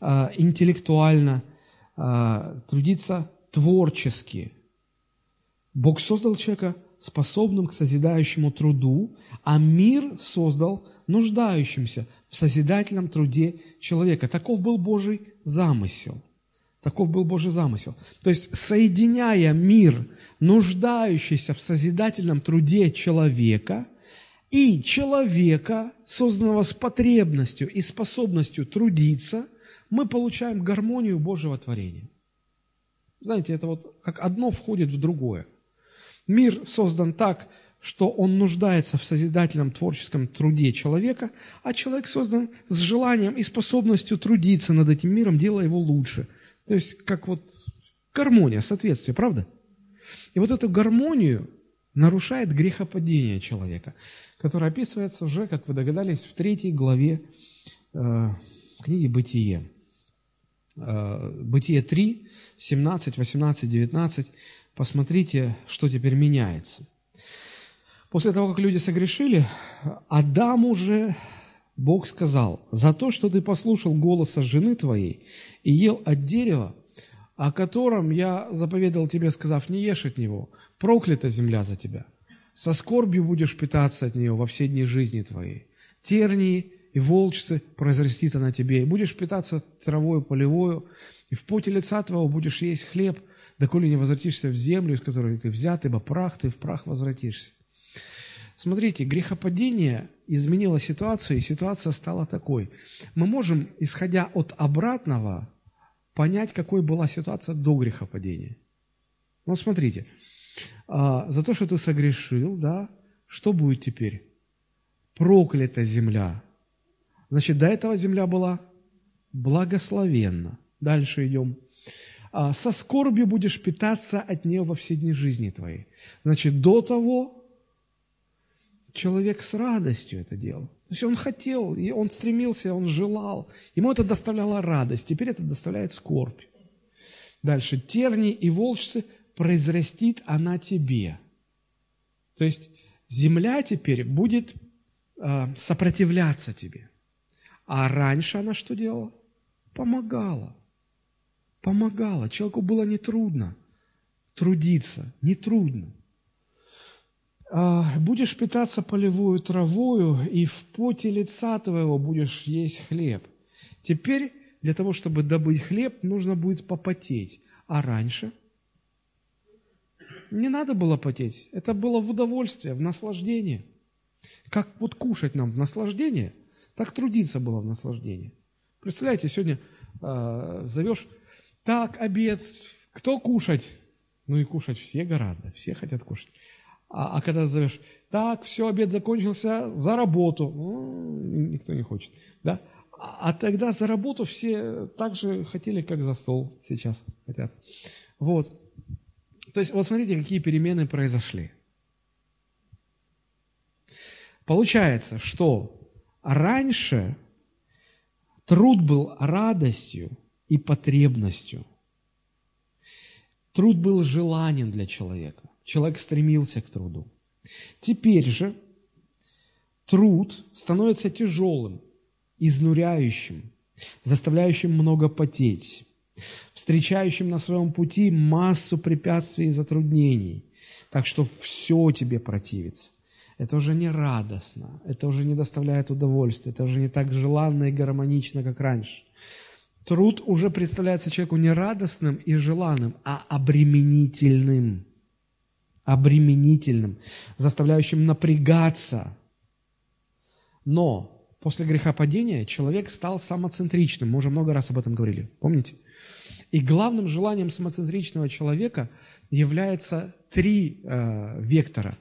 э, интеллектуально, э, трудиться творчески. Бог создал человека способным к созидающему труду, а мир создал нуждающимся в созидательном труде человека. Таков был Божий замысел. Таков был Божий замысел. То есть, соединяя мир, нуждающийся в созидательном труде человека, и человека, созданного с потребностью и способностью трудиться, мы получаем гармонию Божьего творения. Знаете, это вот как одно входит в другое. Мир создан так, что он нуждается в созидательном творческом труде человека, а человек создан с желанием и способностью трудиться над этим миром, делая его лучше. То есть, как вот гармония, соответствие, правда? И вот эту гармонию нарушает грехопадение человека, которое описывается уже, как вы догадались, в третьей главе э, книги «Бытие». Э, Бытие 3, 17, 18, 19. Посмотрите, что теперь меняется. После того, как люди согрешили, Адам уже, Бог сказал, за то, что ты послушал голоса жены твоей и ел от дерева, о котором я заповедал тебе, сказав, не ешь от него, проклята земля за тебя. Со скорбью будешь питаться от нее во все дни жизни твоей. Тернии и волчцы произрастит она тебе, и будешь питаться травою полевою, и в поте лица твоего будешь есть хлеб – доколе не возвратишься в землю, из которой ты взят, ибо прах ты в прах возвратишься. Смотрите, грехопадение изменило ситуацию, и ситуация стала такой. Мы можем, исходя от обратного, понять, какой была ситуация до грехопадения. Ну, смотрите, а, за то, что ты согрешил, да, что будет теперь? Проклята земля. Значит, до этого земля была благословенна. Дальше идем. А, со скорбью будешь питаться от нее во все дни жизни твоей. Значит, до того человек с радостью это делал. То есть он хотел, и он стремился, он желал. Ему это доставляло радость. Теперь это доставляет скорбь. Дальше. Терни и волчцы произрастит она тебе. То есть земля теперь будет э, сопротивляться тебе. А раньше она что делала? Помогала помогала. Человеку было нетрудно трудиться, нетрудно. А, будешь питаться полевую травою, и в поте лица твоего будешь есть хлеб. Теперь для того, чтобы добыть хлеб, нужно будет попотеть. А раньше не надо было потеть. Это было в удовольствие, в наслаждение. Как вот кушать нам в наслаждение, так трудиться было в наслаждение. Представляете, сегодня э, зовешь так, обед, кто кушать? Ну и кушать все гораздо, все хотят кушать. А, а когда зовешь, так, все, обед закончился, за работу, ну, никто не хочет, да? А, а тогда за работу все так же хотели, как за стол сейчас хотят. Вот. То есть, вот смотрите, какие перемены произошли. Получается, что раньше труд был радостью, и потребностью. Труд был желанием для человека. Человек стремился к труду. Теперь же труд становится тяжелым, изнуряющим, заставляющим много потеть, встречающим на своем пути массу препятствий и затруднений, так что все тебе противится. Это уже не радостно, это уже не доставляет удовольствия, это уже не так желанно и гармонично, как раньше. Труд уже представляется человеку не радостным и желанным, а обременительным. Обременительным, заставляющим напрягаться. Но после грехопадения человек стал самоцентричным. Мы уже много раз об этом говорили, помните? И главным желанием самоцентричного человека является три э, вектора.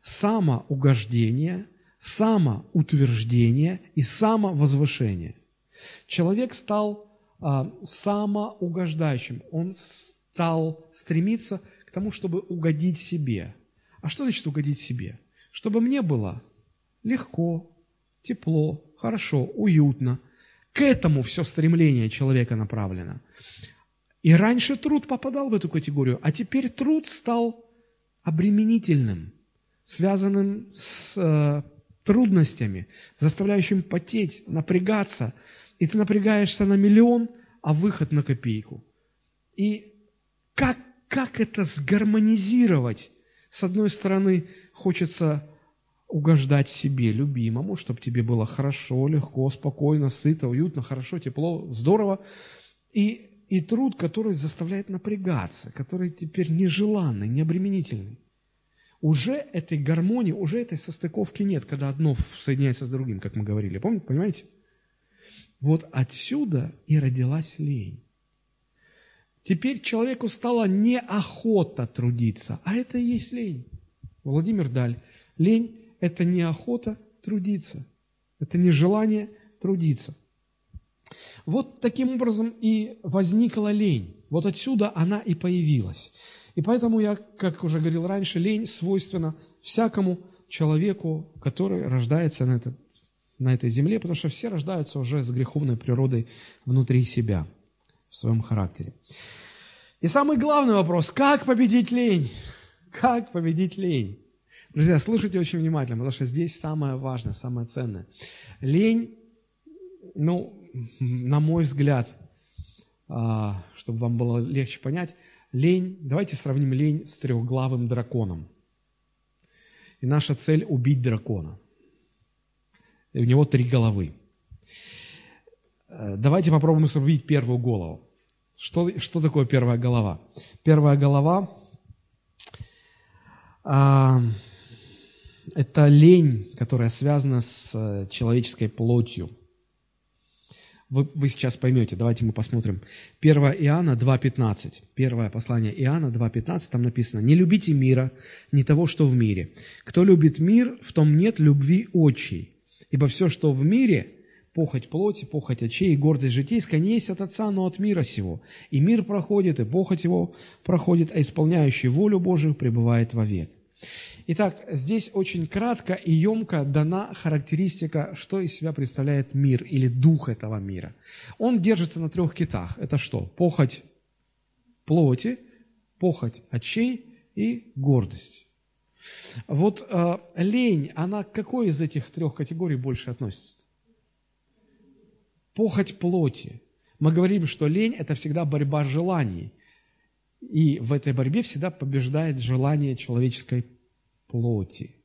Самоугождение, самоутверждение и самовозвышение. Человек стал самоугождающим. Он стал стремиться к тому, чтобы угодить себе. А что значит угодить себе? Чтобы мне было легко, тепло, хорошо, уютно. К этому все стремление человека направлено. И раньше труд попадал в эту категорию, а теперь труд стал обременительным, связанным с э, трудностями, заставляющим потеть, напрягаться. И ты напрягаешься на миллион, а выход на копейку. И как, как это сгармонизировать? С одной стороны, хочется угождать себе, любимому, чтобы тебе было хорошо, легко, спокойно, сыто, уютно, хорошо, тепло, здорово. И и труд, который заставляет напрягаться, который теперь нежеланный, необременительный. Уже этой гармонии, уже этой состыковки нет, когда одно соединяется с другим, как мы говорили. Помните, понимаете? Вот отсюда и родилась лень. Теперь человеку стала неохота трудиться, а это и есть лень. Владимир Даль. Лень – это не охота трудиться, это не желание трудиться – вот таким образом и возникла лень. Вот отсюда она и появилась. И поэтому я, как уже говорил раньше, лень свойственна всякому человеку, который рождается на, этот, на этой земле, потому что все рождаются уже с греховной природой внутри себя, в своем характере. И самый главный вопрос, как победить лень? Как победить лень? Друзья, слушайте очень внимательно, потому что здесь самое важное, самое ценное. Лень, ну, на мой взгляд, а, чтобы вам было легче понять, лень, давайте сравним лень с трехглавым драконом. И наша цель – убить дракона. У него три головы. Э, давайте попробуем срубить первую голову. Что, что такое первая голова? Первая голова а, – это лень, которая связана с э, человеческой плотью – вы, вы сейчас поймете, давайте мы посмотрим. 1 Иоанна 2.15. Первое послание Иоанна 2.15, там написано, «Не любите мира, не того, что в мире. Кто любит мир, в том нет любви отчей. Ибо все, что в мире, похоть плоти, похоть очей и гордость житейская, не есть от Отца, но от мира сего. И мир проходит, и похоть его проходит, а исполняющий волю Божию пребывает вовек». Итак, здесь очень кратко и емко дана характеристика, что из себя представляет мир или дух этого мира. Он держится на трех китах. Это что? Похоть плоти, похоть очей и гордость. Вот э, лень, она к какой из этих трех категорий больше относится? Похоть плоти. Мы говорим, что лень – это всегда борьба желаний. И в этой борьбе всегда побеждает желание человеческой плоти.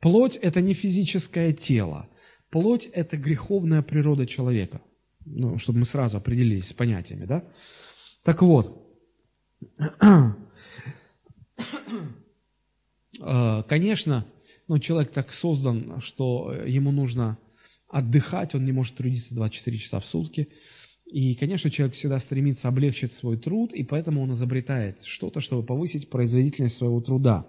Плоть – это не физическое тело. Плоть – это греховная природа человека. Ну, чтобы мы сразу определились с понятиями, да? Так вот, конечно, ну, человек так создан, что ему нужно отдыхать, он не может трудиться 24 часа в сутки. И, конечно, человек всегда стремится облегчить свой труд, и поэтому он изобретает что-то, чтобы повысить производительность своего труда.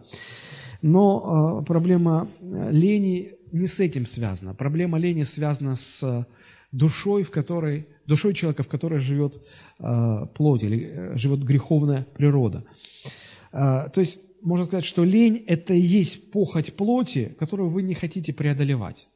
Но э, проблема э, лени не с этим связана. Проблема лени связана с душой, в которой, душой человека, в которой живет э, плоть или э, живет греховная природа. Э, то есть можно сказать, что лень – это и есть похоть плоти, которую вы не хотите преодолевать.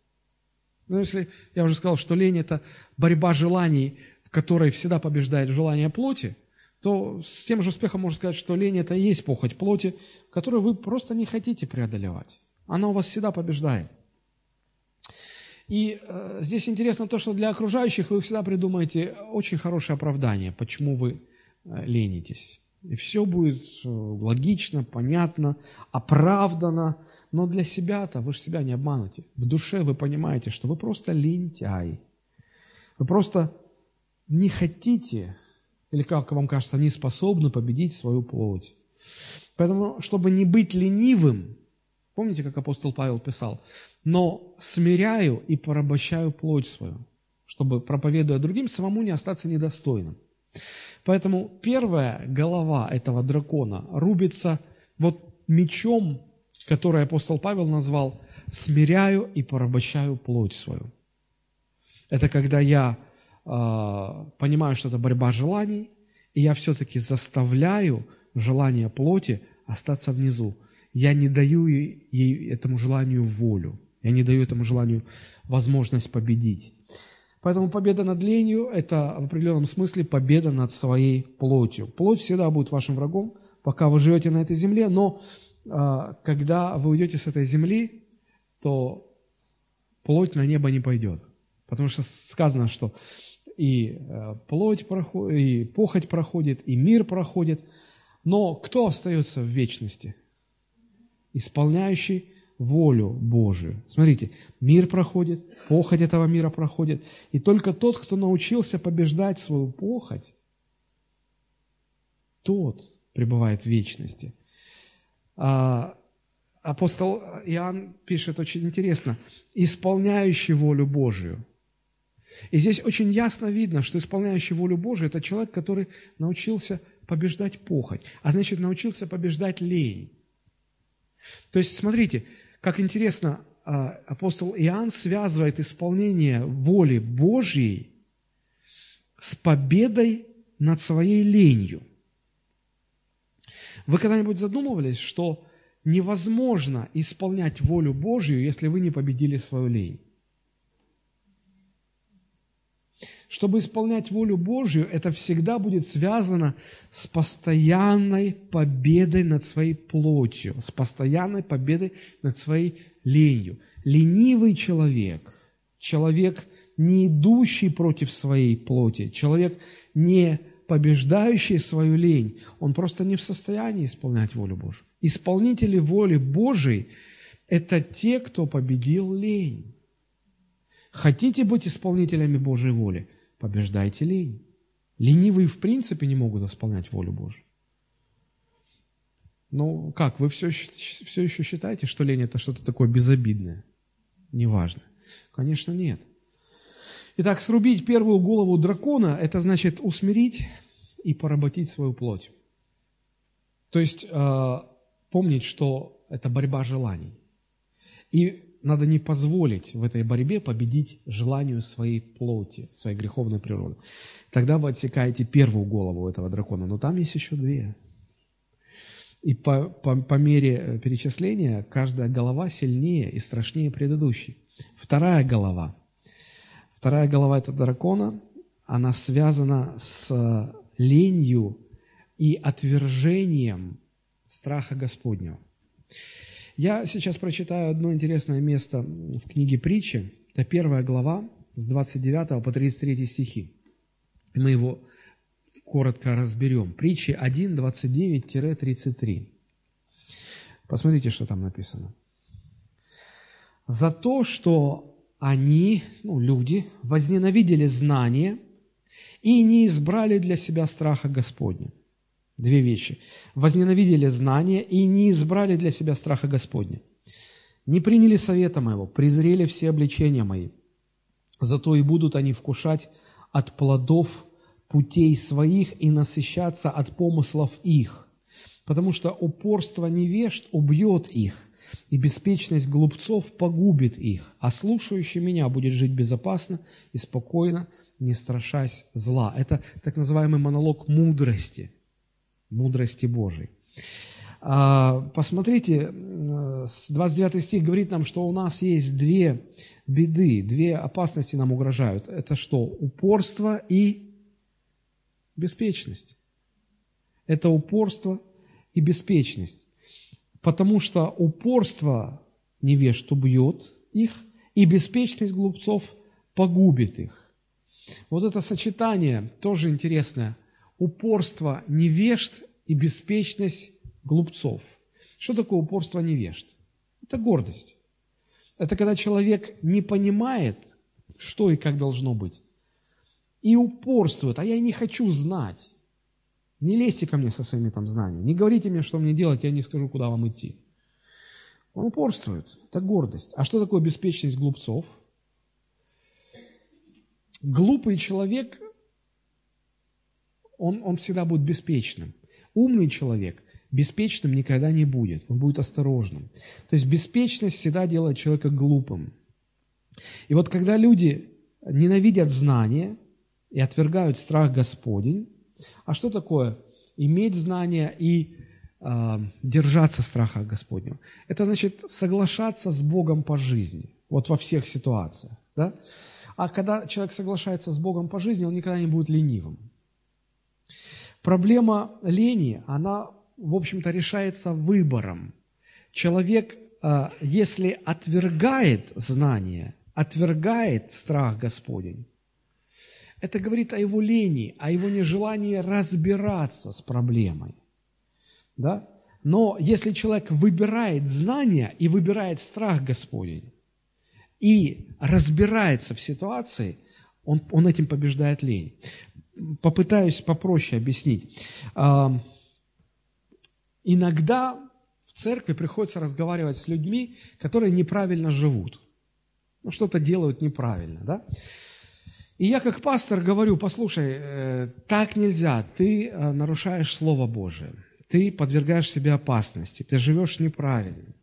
Ну, если я уже сказал, что лень – это борьба желаний, в которой всегда побеждает желание плоти, то с тем же успехом можно сказать, что лень – это и есть похоть плоти, которую вы просто не хотите преодолевать. Она у вас всегда побеждает. И э, здесь интересно то, что для окружающих вы всегда придумаете очень хорошее оправдание, почему вы э, ленитесь. И все будет э, логично, понятно, оправдано. Но для себя-то вы же себя не обманете. В душе вы понимаете, что вы просто лентяй. Вы просто не хотите, или как вам кажется, не способны победить свою плоть. Поэтому, чтобы не быть ленивым, помните, как апостол Павел писал, но смиряю и порабощаю плоть свою, чтобы, проповедуя другим, самому не остаться недостойным. Поэтому первая голова этого дракона рубится вот мечом, который апостол Павел назвал «смиряю и порабощаю плоть свою». Это когда я э, понимаю, что это борьба желаний, и я все-таки заставляю желание плоти остаться внизу. Я не даю ей, этому желанию волю. Я не даю этому желанию возможность победить. Поэтому победа над ленью – это в определенном смысле победа над своей плотью. Плоть всегда будет вашим врагом, пока вы живете на этой земле, но э, когда вы уйдете с этой земли, то плоть на небо не пойдет. Потому что сказано, что и э, плоть проходит, и похоть проходит, и мир проходит. Но кто остается в вечности? Исполняющий волю Божию. Смотрите, мир проходит, похоть этого мира проходит, и только тот, кто научился побеждать свою похоть, тот пребывает в вечности. А, апостол Иоанн пишет очень интересно, исполняющий волю Божию. И здесь очень ясно видно, что исполняющий волю Божию – это человек, который научился побеждать похоть, а значит, научился побеждать лень. То есть, смотрите, как интересно, а, апостол Иоанн связывает исполнение воли Божьей с победой над своей ленью. Вы когда-нибудь задумывались, что невозможно исполнять волю Божью, если вы не победили свою лень? Чтобы исполнять волю Божью, это всегда будет связано с постоянной победой над своей плотью, с постоянной победой над своей ленью. Ленивый человек, человек, не идущий против своей плоти, человек, не побеждающий свою лень, он просто не в состоянии исполнять волю Божью. Исполнители воли Божией – это те, кто победил лень. Хотите быть исполнителями Божьей воли? Побеждайте лень. Ленивые в принципе не могут исполнять волю Божью. Ну как, вы все, все еще считаете, что лень это что-то такое безобидное? Неважно. Конечно, нет. Итак, срубить первую голову дракона – это значит усмирить и поработить свою плоть. То есть э, помнить, что это борьба желаний. И надо не позволить в этой борьбе победить желанию своей плоти, своей греховной природы. Тогда вы отсекаете первую голову этого дракона, но там есть еще две. И по, по, по мере перечисления каждая голова сильнее и страшнее предыдущей. Вторая голова. Вторая голова этого дракона, она связана с ленью и отвержением страха Господнего. Я сейчас прочитаю одно интересное место в книге притчи. Это первая глава с 29 по 33 стихи. Мы его коротко разберем. Притчи 1, 29-33. Посмотрите, что там написано. «За то, что они, ну, люди, возненавидели знание и не избрали для себя страха Господня». Две вещи. Возненавидели знания и не избрали для себя страха Господня. Не приняли совета моего, презрели все обличения мои. Зато и будут они вкушать от плодов путей своих и насыщаться от помыслов их. Потому что упорство невежд убьет их, и беспечность глупцов погубит их, а слушающий меня будет жить безопасно и спокойно, не страшась зла. Это так называемый монолог мудрости – мудрости Божией. А, посмотрите, 29 стих говорит нам, что у нас есть две беды, две опасности нам угрожают. Это что? Упорство и беспечность. Это упорство и беспечность. Потому что упорство невежд убьет их, и беспечность глупцов погубит их. Вот это сочетание тоже интересное упорство невежд и беспечность глупцов. Что такое упорство невежд? Это гордость. Это когда человек не понимает, что и как должно быть, и упорствует, а я не хочу знать. Не лезьте ко мне со своими там знаниями, не говорите мне, что мне делать, я не скажу, куда вам идти. Он упорствует, это гордость. А что такое беспечность глупцов? Глупый человек он, он всегда будет беспечным. Умный человек беспечным никогда не будет, он будет осторожным. То есть беспечность всегда делает человека глупым. И вот когда люди ненавидят знания и отвергают страх Господень. А что такое иметь знания и э, держаться страха Господнего? Это значит соглашаться с Богом по жизни, вот во всех ситуациях. Да? А когда человек соглашается с Богом по жизни, он никогда не будет ленивым. Проблема лени, она, в общем-то, решается выбором. Человек, э, если отвергает знания, отвергает страх Господень, это говорит о его лени, о его нежелании разбираться с проблемой. Да? Но если человек выбирает знания и выбирает страх Господень, и разбирается в ситуации, он, он этим побеждает лень. Попытаюсь попроще объяснить. А, иногда в церкви приходится разговаривать с людьми, которые неправильно живут. Ну, что-то делают неправильно, да? И я как пастор говорю, послушай, э, так нельзя, ты э, нарушаешь Слово Божие, ты подвергаешь себе опасности, ты живешь неправильно.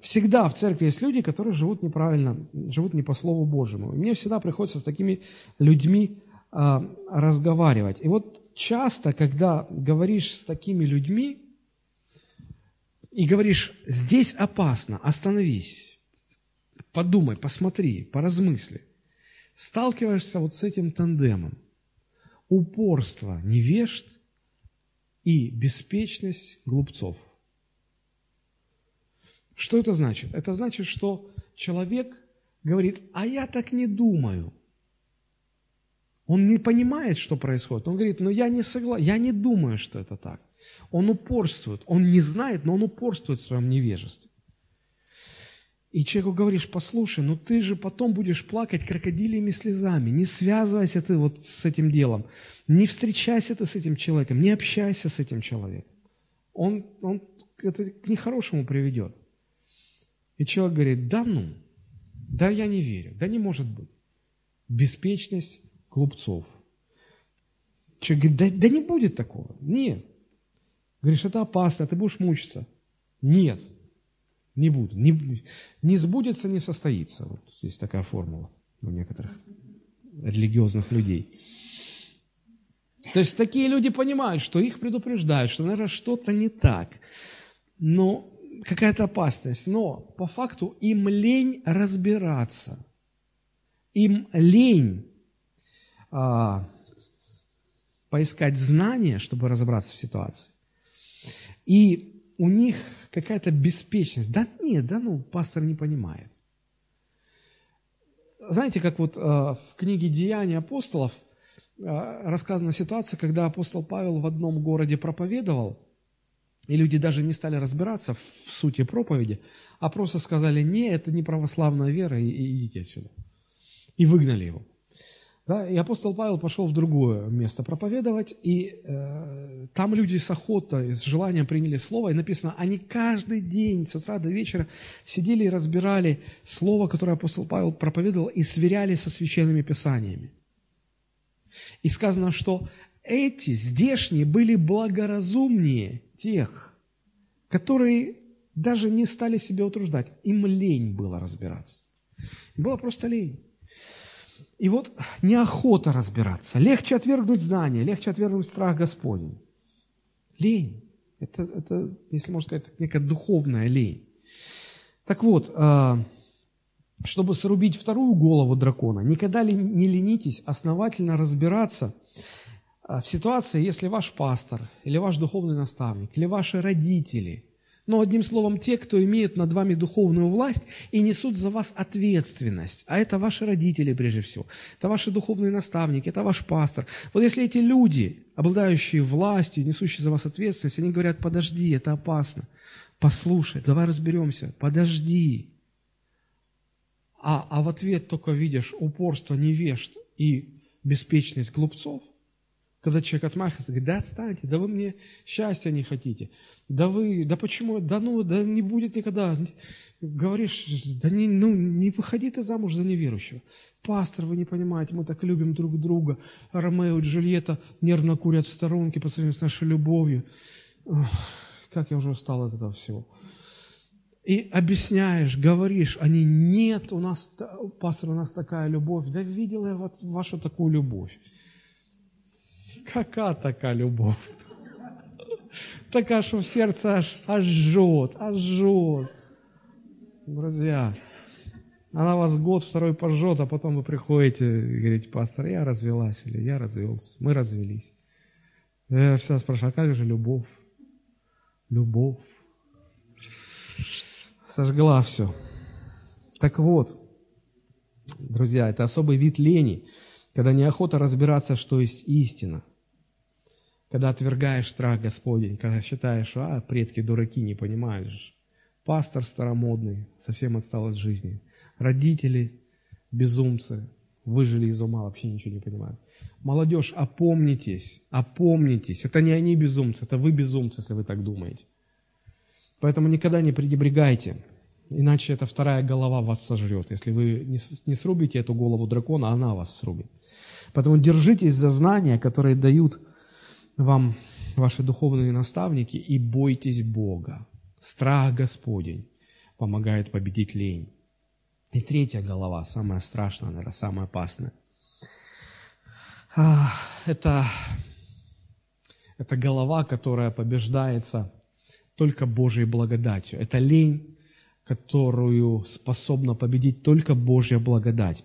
Всегда в церкви есть люди, которые живут неправильно, живут не по Слову Божьему. И мне всегда приходится с такими людьми а, разговаривать. И вот часто, когда говоришь с такими людьми и говоришь, здесь опасно, остановись, подумай, посмотри, поразмысли сталкиваешься вот с этим тандемом. Упорство невежд и беспечность глупцов. Что это значит? Это значит, что человек говорит, а я так не думаю. Он не понимает, что происходит. Он говорит, ну я не согласен, я не думаю, что это так. Он упорствует. Он не знает, но он упорствует в своем невежестве. И человеку говоришь, послушай, ну ты же потом будешь плакать крокодилиями слезами, не связывайся ты вот с этим делом, не встречайся ты с этим человеком, не общайся с этим человеком. Он, он это к нехорошему приведет. И человек говорит, да ну, да я не верю, да не может быть. Беспечность глупцов. Человек говорит, да, да не будет такого. Нет. Говоришь, это опасно, ты будешь мучиться. Нет, не буду. Не, не сбудется, не состоится. Вот есть такая формула у некоторых религиозных людей. То есть такие люди понимают, что их предупреждают, что, наверное, что-то не так. Но какая-то опасность. Но по факту им лень разбираться. Им лень а, поискать знания, чтобы разобраться в ситуации. И у них какая-то беспечность. Да нет, да ну, пастор не понимает. Знаете, как вот э, в книге «Деяния апостолов» э, рассказана ситуация, когда апостол Павел в одном городе проповедовал, и люди даже не стали разбираться в сути проповеди, а просто сказали, не, это не православная вера, и, и идите отсюда. И выгнали его. Да, и апостол Павел пошел в другое место проповедовать, и э, там люди с охотой, с желанием приняли слово, и написано, они каждый день с утра до вечера сидели и разбирали слово, которое апостол Павел проповедовал, и сверяли со священными писаниями. И сказано, что эти здешние были благоразумнее тех, которые даже не стали себе утруждать. Им лень было разбираться. Было просто лень. И вот неохота разбираться. Легче отвергнуть знания, легче отвергнуть страх Господень. Лень. Это, это если можно сказать, некая духовная лень. Так вот, а, чтобы срубить вторую голову дракона, никогда не ленитесь основательно разбираться в ситуации, если ваш пастор, или ваш духовный наставник, или ваши родители – но одним словом, те, кто имеют над вами духовную власть и несут за вас ответственность, а это ваши родители прежде всего, это ваши духовные наставники, это ваш пастор. Вот если эти люди, обладающие властью, несущие за вас ответственность, они говорят, подожди, это опасно, послушай, давай разберемся, подожди. А, а в ответ только видишь упорство невежд и беспечность глупцов, когда человек отмахивается, говорит, да отстаньте, да вы мне счастья не хотите. Да вы, да почему, да ну, да не будет никогда. Говоришь, да не, ну, не выходи ты замуж за неверующего. Пастор, вы не понимаете, мы так любим друг друга. Ромео и Джульетта нервно курят в сторонке по сравнению с нашей любовью. Ох, как я уже устал от этого всего. и объясняешь, говоришь, они, нет, у нас, пастор, у нас такая любовь. Да видел я вот вашу такую любовь. Какая такая любовь? Такая, что в сердце аж, аж жжет, аж жжет. Друзья, она вас год, второй пожжет, а потом вы приходите и говорите, пастор, я развелась или я развелся, мы развелись. Я всегда спрашиваю, а как же любовь? Любовь. Сожгла все. Так вот, друзья, это особый вид лени, когда неохота разбираться, что есть истина. Когда отвергаешь страх Господень, когда считаешь, а, предки дураки, не понимаешь. Пастор старомодный, совсем отстал от жизни. Родители безумцы, выжили из ума, вообще ничего не понимают. Молодежь, опомнитесь, опомнитесь. Это не они безумцы, это вы безумцы, если вы так думаете. Поэтому никогда не пренебрегайте, иначе эта вторая голова вас сожрет. Если вы не срубите эту голову дракона, она вас срубит. Поэтому держитесь за знания, которые дают вам ваши духовные наставники, и бойтесь Бога. Страх Господень помогает победить лень. И третья голова, самая страшная, наверное, самая опасная. Это, это голова, которая побеждается только Божьей благодатью. Это лень, которую способна победить только Божья благодать.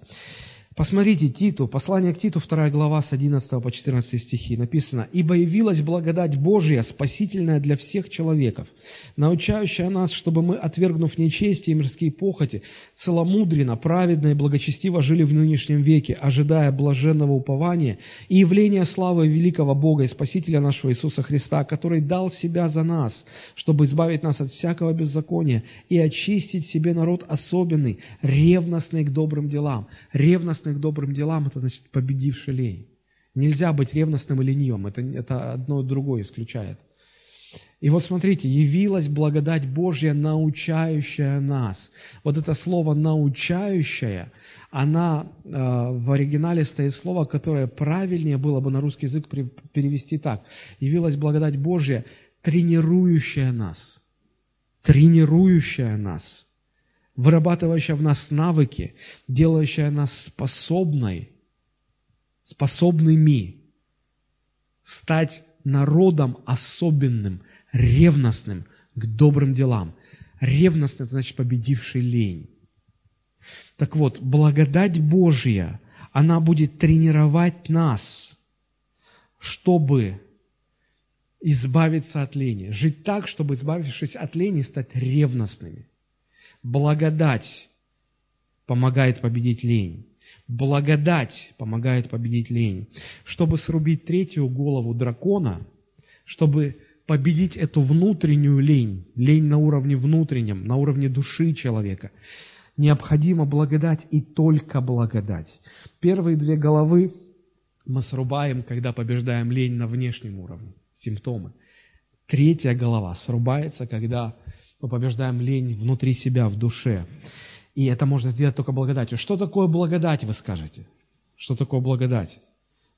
Посмотрите Титу, послание к Титу, 2 глава с 11 по 14 стихи, написано, «Ибо явилась благодать Божья, спасительная для всех человеков, научающая нас, чтобы мы, отвергнув нечестие и мирские похоти, целомудренно, праведно и благочестиво жили в нынешнем веке, ожидая блаженного упования и явления славы великого Бога и Спасителя нашего Иисуса Христа, который дал Себя за нас, чтобы избавить нас от всякого беззакония и очистить себе народ особенный, ревностный к добрым делам». Ревностный ревностный к добрым делам, это значит победивший лень. Нельзя быть ревностным и ленивым, это, это одно другое исключает. И вот смотрите, явилась благодать Божья, научающая нас. Вот это слово «научающая», она э, в оригинале стоит слово, которое правильнее было бы на русский язык перевести так. Явилась благодать Божья, тренирующая нас. Тренирующая нас вырабатывающая в нас навыки, делающая нас способной, способными стать народом особенным, ревностным к добрым делам. Ревностный – это значит победивший лень. Так вот, благодать Божья, она будет тренировать нас, чтобы избавиться от лени. Жить так, чтобы, избавившись от лени, стать ревностными – Благодать помогает победить лень. Благодать помогает победить лень. Чтобы срубить третью голову дракона, чтобы победить эту внутреннюю лень, лень на уровне внутреннем, на уровне души человека, необходима благодать и только благодать. Первые две головы мы срубаем, когда побеждаем лень на внешнем уровне, симптомы. Третья голова срубается, когда мы побеждаем лень внутри себя, в душе. И это можно сделать только благодатью. Что такое благодать, вы скажете? Что такое благодать?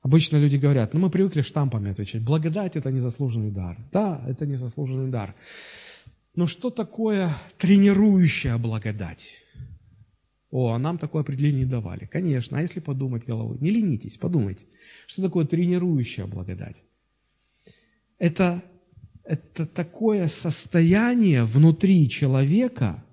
Обычно люди говорят, ну мы привыкли штампами отвечать. Благодать – это незаслуженный дар. Да, это незаслуженный дар. Но что такое тренирующая благодать? О, а нам такое определение давали. Конечно, а если подумать головой? Не ленитесь, подумайте. Что такое тренирующая благодать? Это это такое состояние внутри человека,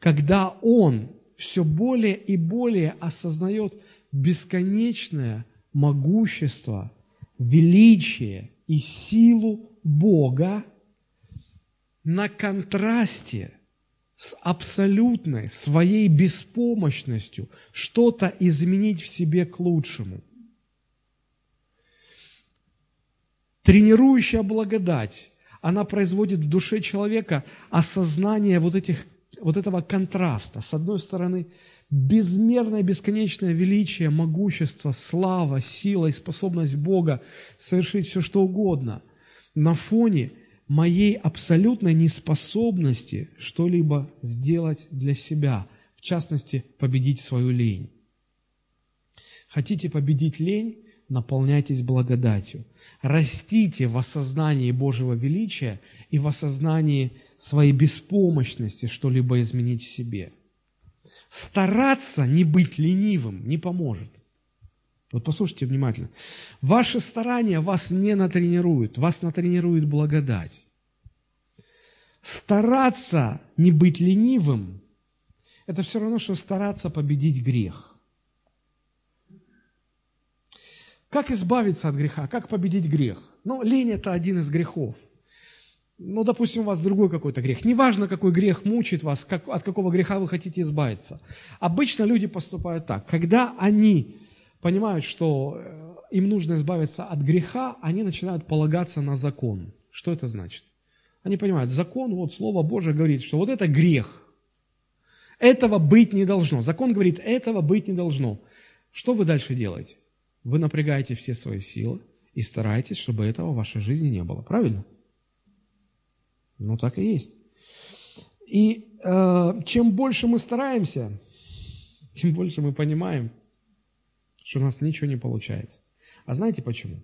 когда он все более и более осознает бесконечное могущество, величие и силу Бога на контрасте с абсолютной своей беспомощностью что-то изменить в себе к лучшему – Тренирующая благодать, она производит в душе человека осознание вот, этих, вот этого контраста. С одной стороны, безмерное, бесконечное величие, могущество, слава, сила и способность Бога совершить все, что угодно на фоне моей абсолютной неспособности что-либо сделать для себя, в частности, победить свою лень. Хотите победить лень? Наполняйтесь благодатью – растите в осознании Божьего величия и в осознании своей беспомощности что-либо изменить в себе. Стараться не быть ленивым не поможет. Вот послушайте внимательно. Ваши старания вас не натренируют, вас натренирует благодать. Стараться не быть ленивым – это все равно, что стараться победить грех. Как избавиться от греха? Как победить грех? Ну, лень – это один из грехов. Ну, допустим, у вас другой какой-то грех. Неважно, какой грех мучает вас, как, от какого греха вы хотите избавиться. Обычно люди поступают так. Когда они понимают, что э, им нужно избавиться от греха, они начинают полагаться на закон. Что это значит? Они понимают, закон, вот Слово Божие говорит, что вот это грех. Этого быть не должно. Закон говорит, этого быть не должно. Что вы дальше делаете? Вы напрягаете все свои силы и стараетесь, чтобы этого в вашей жизни не было. Правильно? Ну, так и есть. И э, чем больше мы стараемся, тем больше мы понимаем, что у нас ничего не получается. А знаете почему?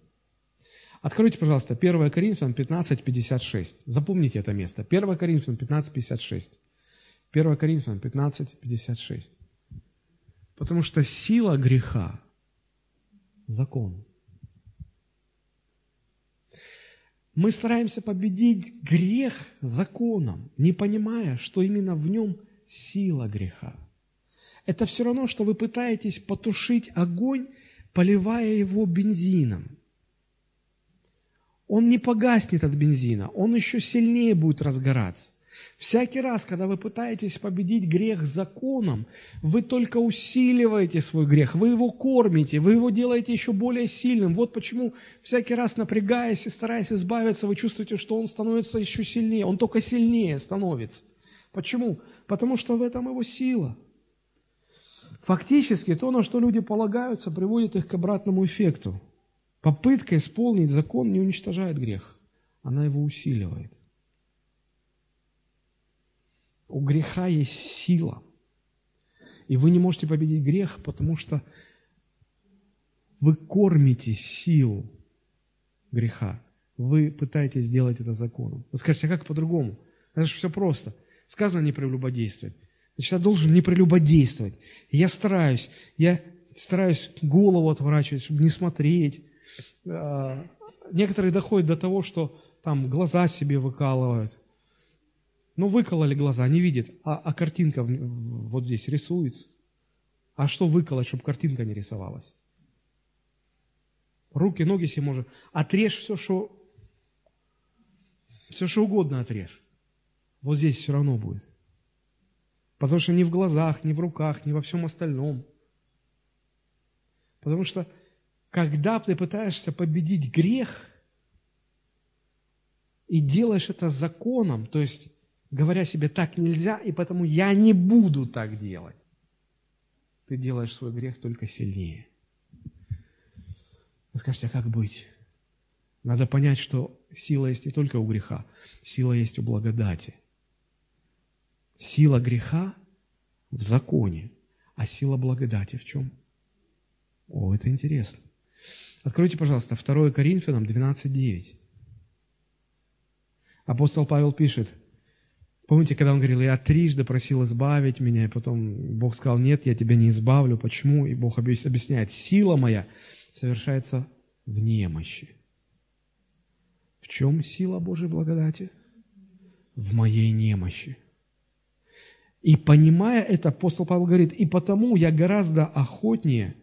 Откройте, пожалуйста, 1 Коринфянам 15, 56. Запомните это место. 1 Коринфянам 15, 56. 1 Коринфянам 15, 56. Потому что сила греха – закон. Мы стараемся победить грех законом, не понимая, что именно в нем сила греха. Это все равно, что вы пытаетесь потушить огонь, поливая его бензином. Он не погаснет от бензина, он еще сильнее будет разгораться. Всякий раз, когда вы пытаетесь победить грех законом, вы только усиливаете свой грех, вы его кормите, вы его делаете еще более сильным. Вот почему всякий раз напрягаясь и стараясь избавиться, вы чувствуете, что он становится еще сильнее, он только сильнее становится. Почему? Потому что в этом его сила. Фактически то, на что люди полагаются, приводит их к обратному эффекту. Попытка исполнить закон не уничтожает грех, она его усиливает. У греха есть сила. И вы не можете победить грех, потому что вы кормите силу греха. Вы пытаетесь сделать это законом. Вы скажете, а как по-другому? Это же все просто. Сказано не прелюбодействовать. Значит, я должен не прелюбодействовать. Я стараюсь, я стараюсь голову отворачивать, чтобы не смотреть. А, некоторые доходят до того, что там глаза себе выкалывают. Ну, выкололи глаза, не видит, а, а картинка вот здесь рисуется. А что выколоть, чтобы картинка не рисовалась? Руки, ноги себе можно. Отрежь все, что все, что угодно отрежь. Вот здесь все равно будет. Потому что ни в глазах, ни в руках, ни во всем остальном. Потому что когда ты пытаешься победить грех и делаешь это законом, то есть говоря себе, так нельзя, и поэтому я не буду так делать. Ты делаешь свой грех только сильнее. Вы скажете, а как быть? Надо понять, что сила есть не только у греха, сила есть у благодати. Сила греха в законе, а сила благодати в чем? О, это интересно. Откройте, пожалуйста, 2 Коринфянам 12.9. Апостол Павел пишет – Помните, когда он говорил, я трижды просил избавить меня, и потом Бог сказал, нет, я тебя не избавлю. Почему? И Бог объясняет, сила моя совершается в немощи. В чем сила Божьей благодати? В моей немощи. И понимая это, апостол Павел говорит, и потому я гораздо охотнее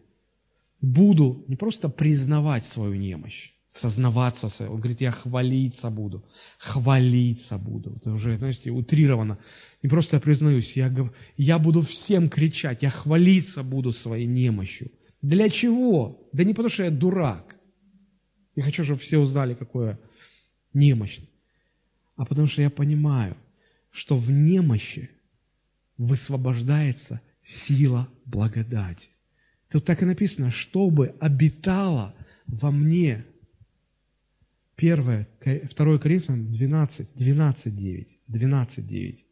буду не просто признавать свою немощь, сознаваться. Он говорит, я хвалиться буду, хвалиться буду. Это уже, знаете, утрировано. Не просто я признаюсь, я, я буду всем кричать, я хвалиться буду своей немощью. Для чего? Да не потому, что я дурак. Я хочу, чтобы все узнали, какой я немощный. А потому что я понимаю, что в немощи высвобождается сила благодати. Тут так и написано, чтобы обитала во мне Первое, 2 Коринфянам 12, 12, 9. 12, 9.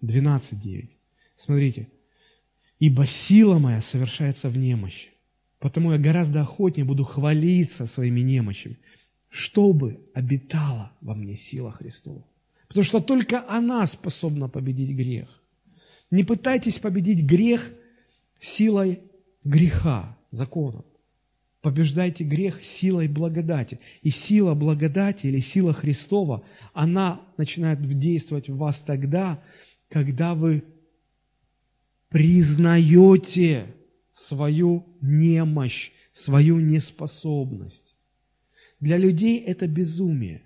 12, 9. Смотрите. «Ибо сила моя совершается в немощи, потому я гораздо охотнее буду хвалиться своими немощами, чтобы обитала во мне сила Христова». Потому что только она способна победить грех. Не пытайтесь победить грех силой греха, закона. Побеждайте грех силой благодати. И сила благодати или сила Христова, она начинает действовать в вас тогда, когда вы признаете свою немощь, свою неспособность. Для людей это безумие.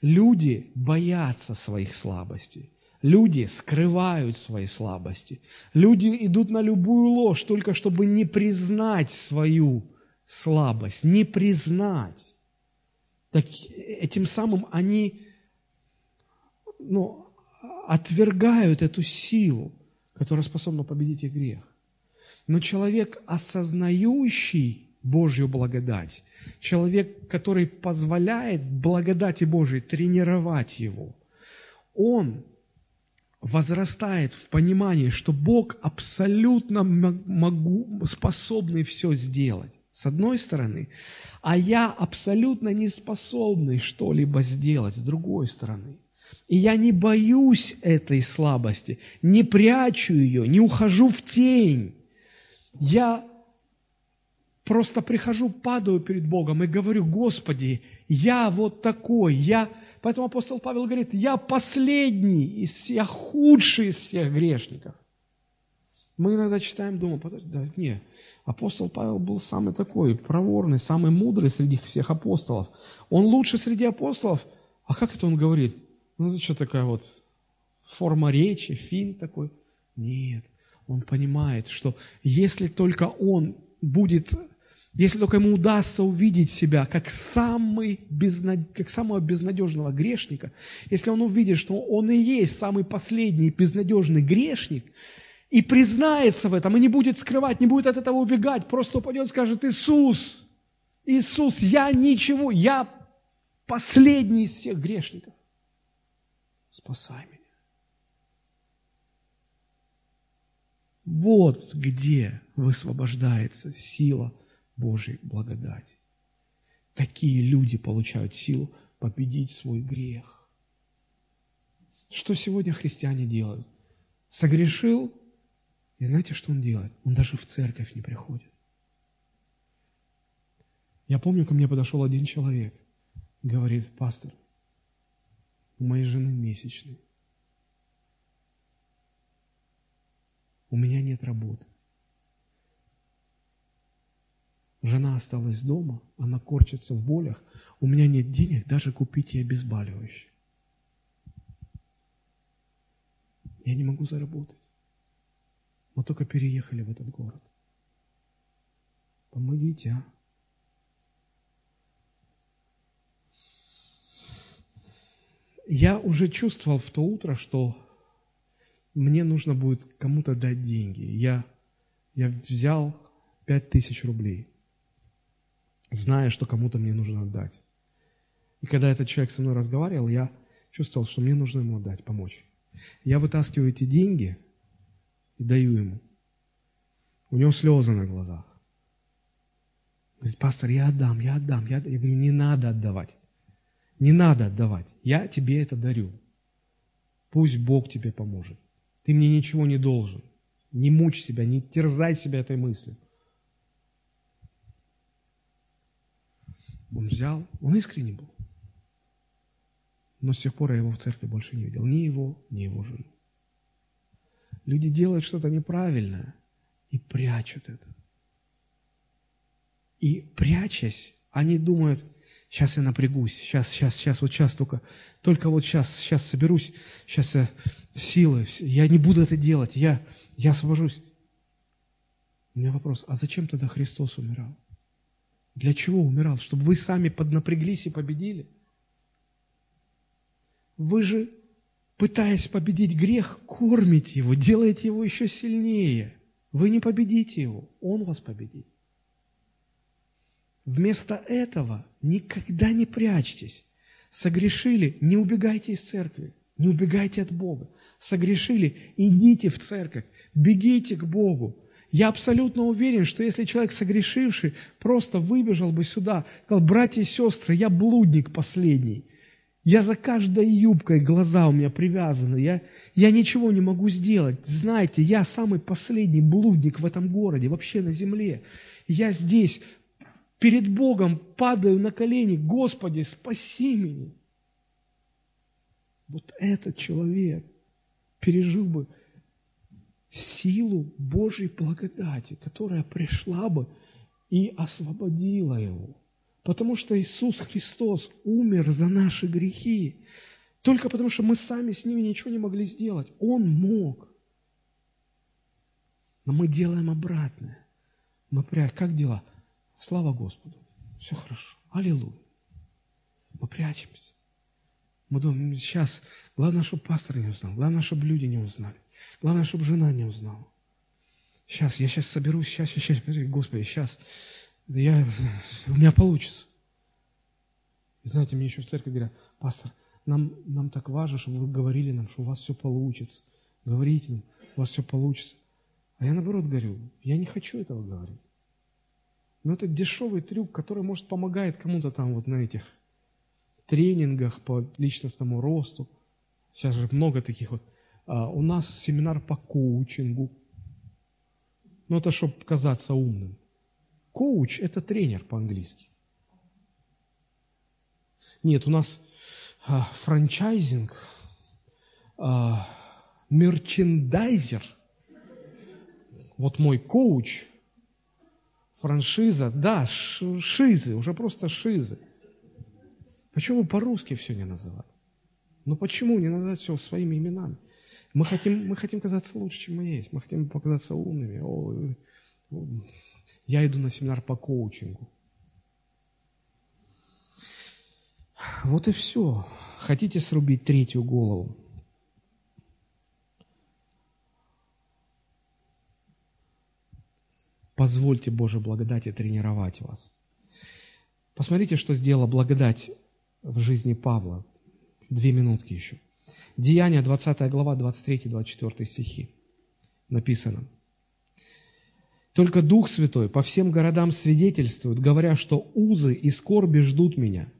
Люди боятся своих слабостей. Люди скрывают свои слабости. Люди идут на любую ложь, только чтобы не признать свою слабость, не признать. Так, этим самым они ну, отвергают эту силу, которая способна победить их грех. Но человек, осознающий Божью благодать, человек, который позволяет благодати Божией тренировать его, он возрастает в понимании, что Бог абсолютно могу, способный все сделать с одной стороны, а я абсолютно не способный что-либо сделать с другой стороны. И я не боюсь этой слабости, не прячу ее, не ухожу в тень. Я просто прихожу, падаю перед Богом и говорю, Господи, я вот такой, я... Поэтому апостол Павел говорит, я последний, из, я худший из всех грешников. Мы иногда читаем, думаем, подожди, да, нет, Апостол Павел был самый такой проворный, самый мудрый среди всех апостолов. Он лучше среди апостолов. А как это он говорит? Ну, это что такая вот форма речи, фин такой? Нет. Он понимает, что если только он будет, если только ему удастся увидеть себя как, самый безнад... как самого безнадежного грешника, если он увидит, что он и есть самый последний безнадежный грешник, и признается в этом, и не будет скрывать, не будет от этого убегать, просто упадет скажет, Иисус, Иисус, я ничего, я последний из всех грешников. Спасай меня. Вот где высвобождается сила Божьей благодати. Такие люди получают силу победить свой грех. Что сегодня христиане делают? Согрешил, и знаете, что он делает? Он даже в церковь не приходит. Я помню, ко мне подошел один человек, говорит, пастор, у моей жены месячные. У меня нет работы. Жена осталась дома, она корчится в болях. У меня нет денег даже купить ей обезболивающее. Я не могу заработать. Мы только переехали в этот город. Помогите, а? Я уже чувствовал в то утро, что мне нужно будет кому-то дать деньги. Я, я взял пять тысяч рублей, зная, что кому-то мне нужно отдать. И когда этот человек со мной разговаривал, я чувствовал, что мне нужно ему отдать, помочь. Я вытаскиваю эти деньги – и даю ему. У него слезы на глазах. Говорит, пастор, я отдам, я отдам. Я, я говорю, не надо отдавать. Не надо отдавать. Я тебе это дарю. Пусть Бог тебе поможет. Ты мне ничего не должен. Не мучь себя, не терзай себя этой мыслью. Он взял, он искренне был. Но с тех пор я его в церкви больше не видел. Ни его, ни его жену. Люди делают что-то неправильное и прячут это. И прячась, они думают, сейчас я напрягусь, сейчас, сейчас, сейчас, вот сейчас только, только вот сейчас, сейчас соберусь, сейчас я силы, я не буду это делать, я, я освобожусь. У меня вопрос, а зачем тогда Христос умирал? Для чего умирал? Чтобы вы сами поднапряглись и победили? Вы же пытаясь победить грех, кормите его, делаете его еще сильнее. Вы не победите его, он вас победит. Вместо этого никогда не прячьтесь. Согрешили, не убегайте из церкви, не убегайте от Бога. Согрешили, идите в церковь, бегите к Богу. Я абсолютно уверен, что если человек согрешивший просто выбежал бы сюда, сказал, братья и сестры, я блудник последний – Я за каждой юбкой, глаза у меня привязаны. Я, я ничего не могу сделать. Знаете, я самый последний блудник в этом городе, вообще на земле. Я здесь перед Богом падаю на колени. Господи, спаси меня. Вот этот человек пережил бы силу Божьей благодати, которая пришла бы и освободила его. Потому что Иисус Христос умер за наши грехи. Только потому, что мы сами с ними ничего не могли сделать. Он мог. Но мы делаем обратное. Мы прячем. Как дела? Слава Господу. Все хорошо. Аллилуйя. Мы прячемся. Мы думаем, сейчас, главное, чтобы пастор не узнал, главное, чтобы люди не узнали, главное, чтобы жена не узнала. Сейчас, я сейчас соберусь, сейчас, сейчас, Господи, сейчас, я, у меня получится. И знаете, мне еще в церкви говорят, пастор, нам, нам так важно, чтобы вы говорили нам, что у вас все получится. Говорите нам, у вас все получится. А я наоборот говорю, я не хочу этого говорить. Но это дешевый трюк, который, может, помогает кому-то там вот на этих тренингах по личностному росту. Сейчас же много таких вот. А у нас семинар по коучингу. Ну, это чтобы казаться умным. Коуч – это тренер по-английски. Нет, у нас а, франчайзинг, а, мерчендайзер. Вот мой коуч, франшиза, да, шизы, уже просто шизы. Почему по-русски все не называть? Ну почему не называть все своими именами? Мы хотим, мы хотим казаться лучше, чем мы есть. Мы хотим показаться умными. О, я иду на семинар по коучингу. Вот и все. Хотите срубить третью голову? Позвольте Божьей благодати тренировать вас. Посмотрите, что сделала благодать в жизни Павла. Две минутки еще. Деяния, 20 глава, 23-24 стихи. Написано – только Дух Святой по всем городам свидетельствует, говоря, что узы и скорби ждут меня.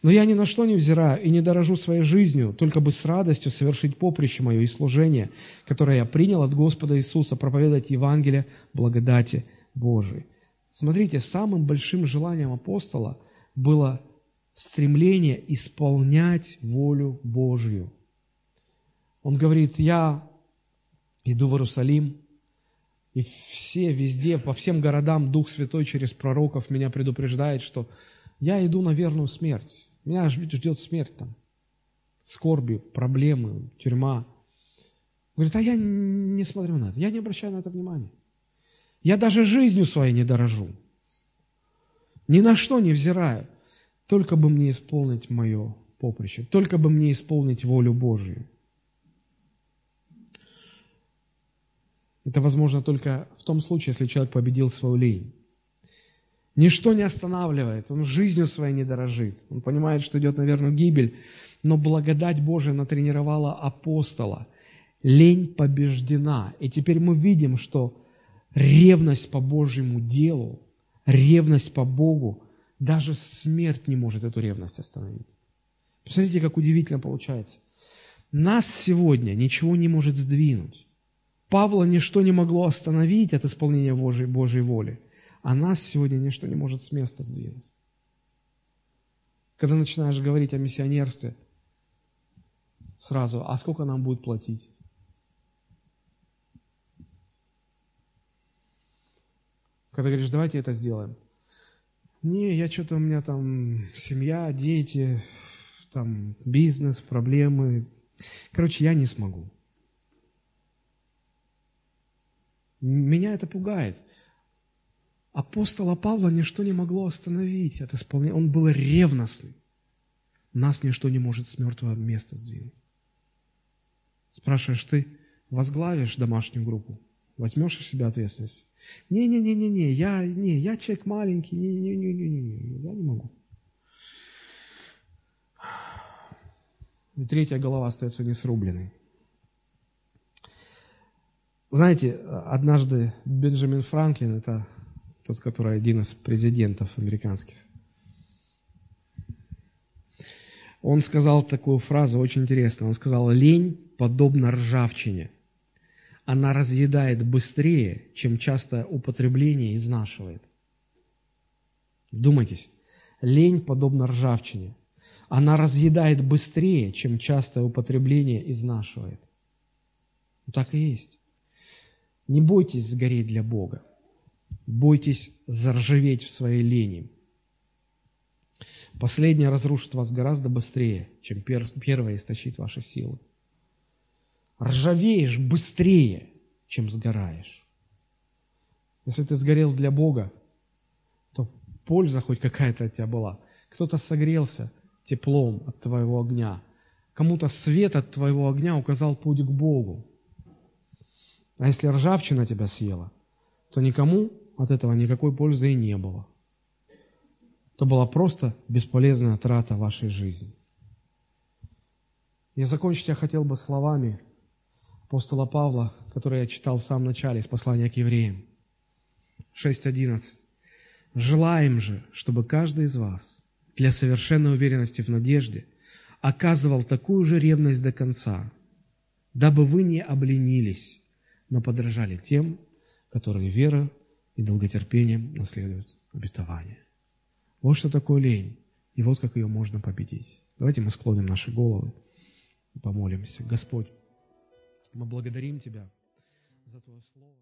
Но я ни на что не взираю и не дорожу своей жизнью, только бы с радостью совершить поприще мое и служение, которое я принял от Господа Иисуса, проповедовать Евангелие благодати Божией. Смотрите, самым большим желанием апостола было стремление исполнять волю Божью. Он говорит, я иду в Иерусалим, и все везде, по всем городам Дух Святой через пророков меня предупреждает, что я иду на верную смерть. Меня ждет смерть там. Скорби, проблемы, тюрьма. Говорит, а я не смотрю на это, я не обращаю на это внимания. Я даже жизнью своей не дорожу. Ни на что не взираю. Только бы мне исполнить мое поприще, только бы мне исполнить волю Божью. Это возможно только в том случае, если человек победил свою лень. Ничто не останавливает, он жизнью своей не дорожит. Он понимает, что идет на верную гибель, но благодать Божия натренировала апостола. Лень побеждена. И теперь мы видим, что ревность по Божьему делу, ревность по Богу, даже смерть не может эту ревность остановить. Посмотрите, как удивительно получается. Нас сегодня ничего не может сдвинуть. Павла ничто не могло остановить от исполнения Божьей, Божьей воли, а нас сегодня ничто не может с места сдвинуть. Когда начинаешь говорить о миссионерстве, сразу, а сколько нам будет платить? Когда говоришь, давайте это сделаем. Не, я что-то, у меня там семья, дети, там бизнес, проблемы. Короче, я не смогу. Меня это пугает. Апостола Павла ничто не могло остановить от исполнения. Он был ревностный. Нас ничто не может с мертвого места сдвинуть. Спрашиваешь, ты возглавишь домашнюю группу? Возьмешь из себя ответственность? Не-не-не-не-не, я, не, я человек маленький, не-не-не-не-не, я не могу. И третья голова остается несрубленной. Знаете, однажды Бенджамин Франклин, это тот, который один из президентов американских, Он сказал такую фразу очень интересную. Он сказал, лень подобна ржавчине. Она разъедает быстрее, чем частое употребление изнашивает. Вдумайтесь, лень подобна ржавчине. Она разъедает быстрее, чем частое употребление изнашивает. Ну, так и есть. Не бойтесь сгореть для Бога. Бойтесь заржаветь в своей лени. Последнее разрушит вас гораздо быстрее, чем первое истощит ваши силы. Ржавеешь быстрее, чем сгораешь. Если ты сгорел для Бога, то польза хоть какая-то от тебя была. Кто-то согрелся теплом от твоего огня. Кому-то свет от твоего огня указал путь к Богу. А если ржавчина тебя съела, то никому от этого никакой пользы и не было. То была просто бесполезная трата вашей жизни. Я закончить я хотел бы словами апостола Павла, которые я читал в самом начале из послания к евреям. 6.11. «Желаем же, чтобы каждый из вас для совершенной уверенности в надежде оказывал такую же ревность до конца, дабы вы не обленились, но подражали тем, которые верой и долготерпением наследуют обетование. Вот что такое лень, и вот как ее можно победить. Давайте мы склоним наши головы и помолимся. Господь, мы благодарим Тебя за Твое Слово.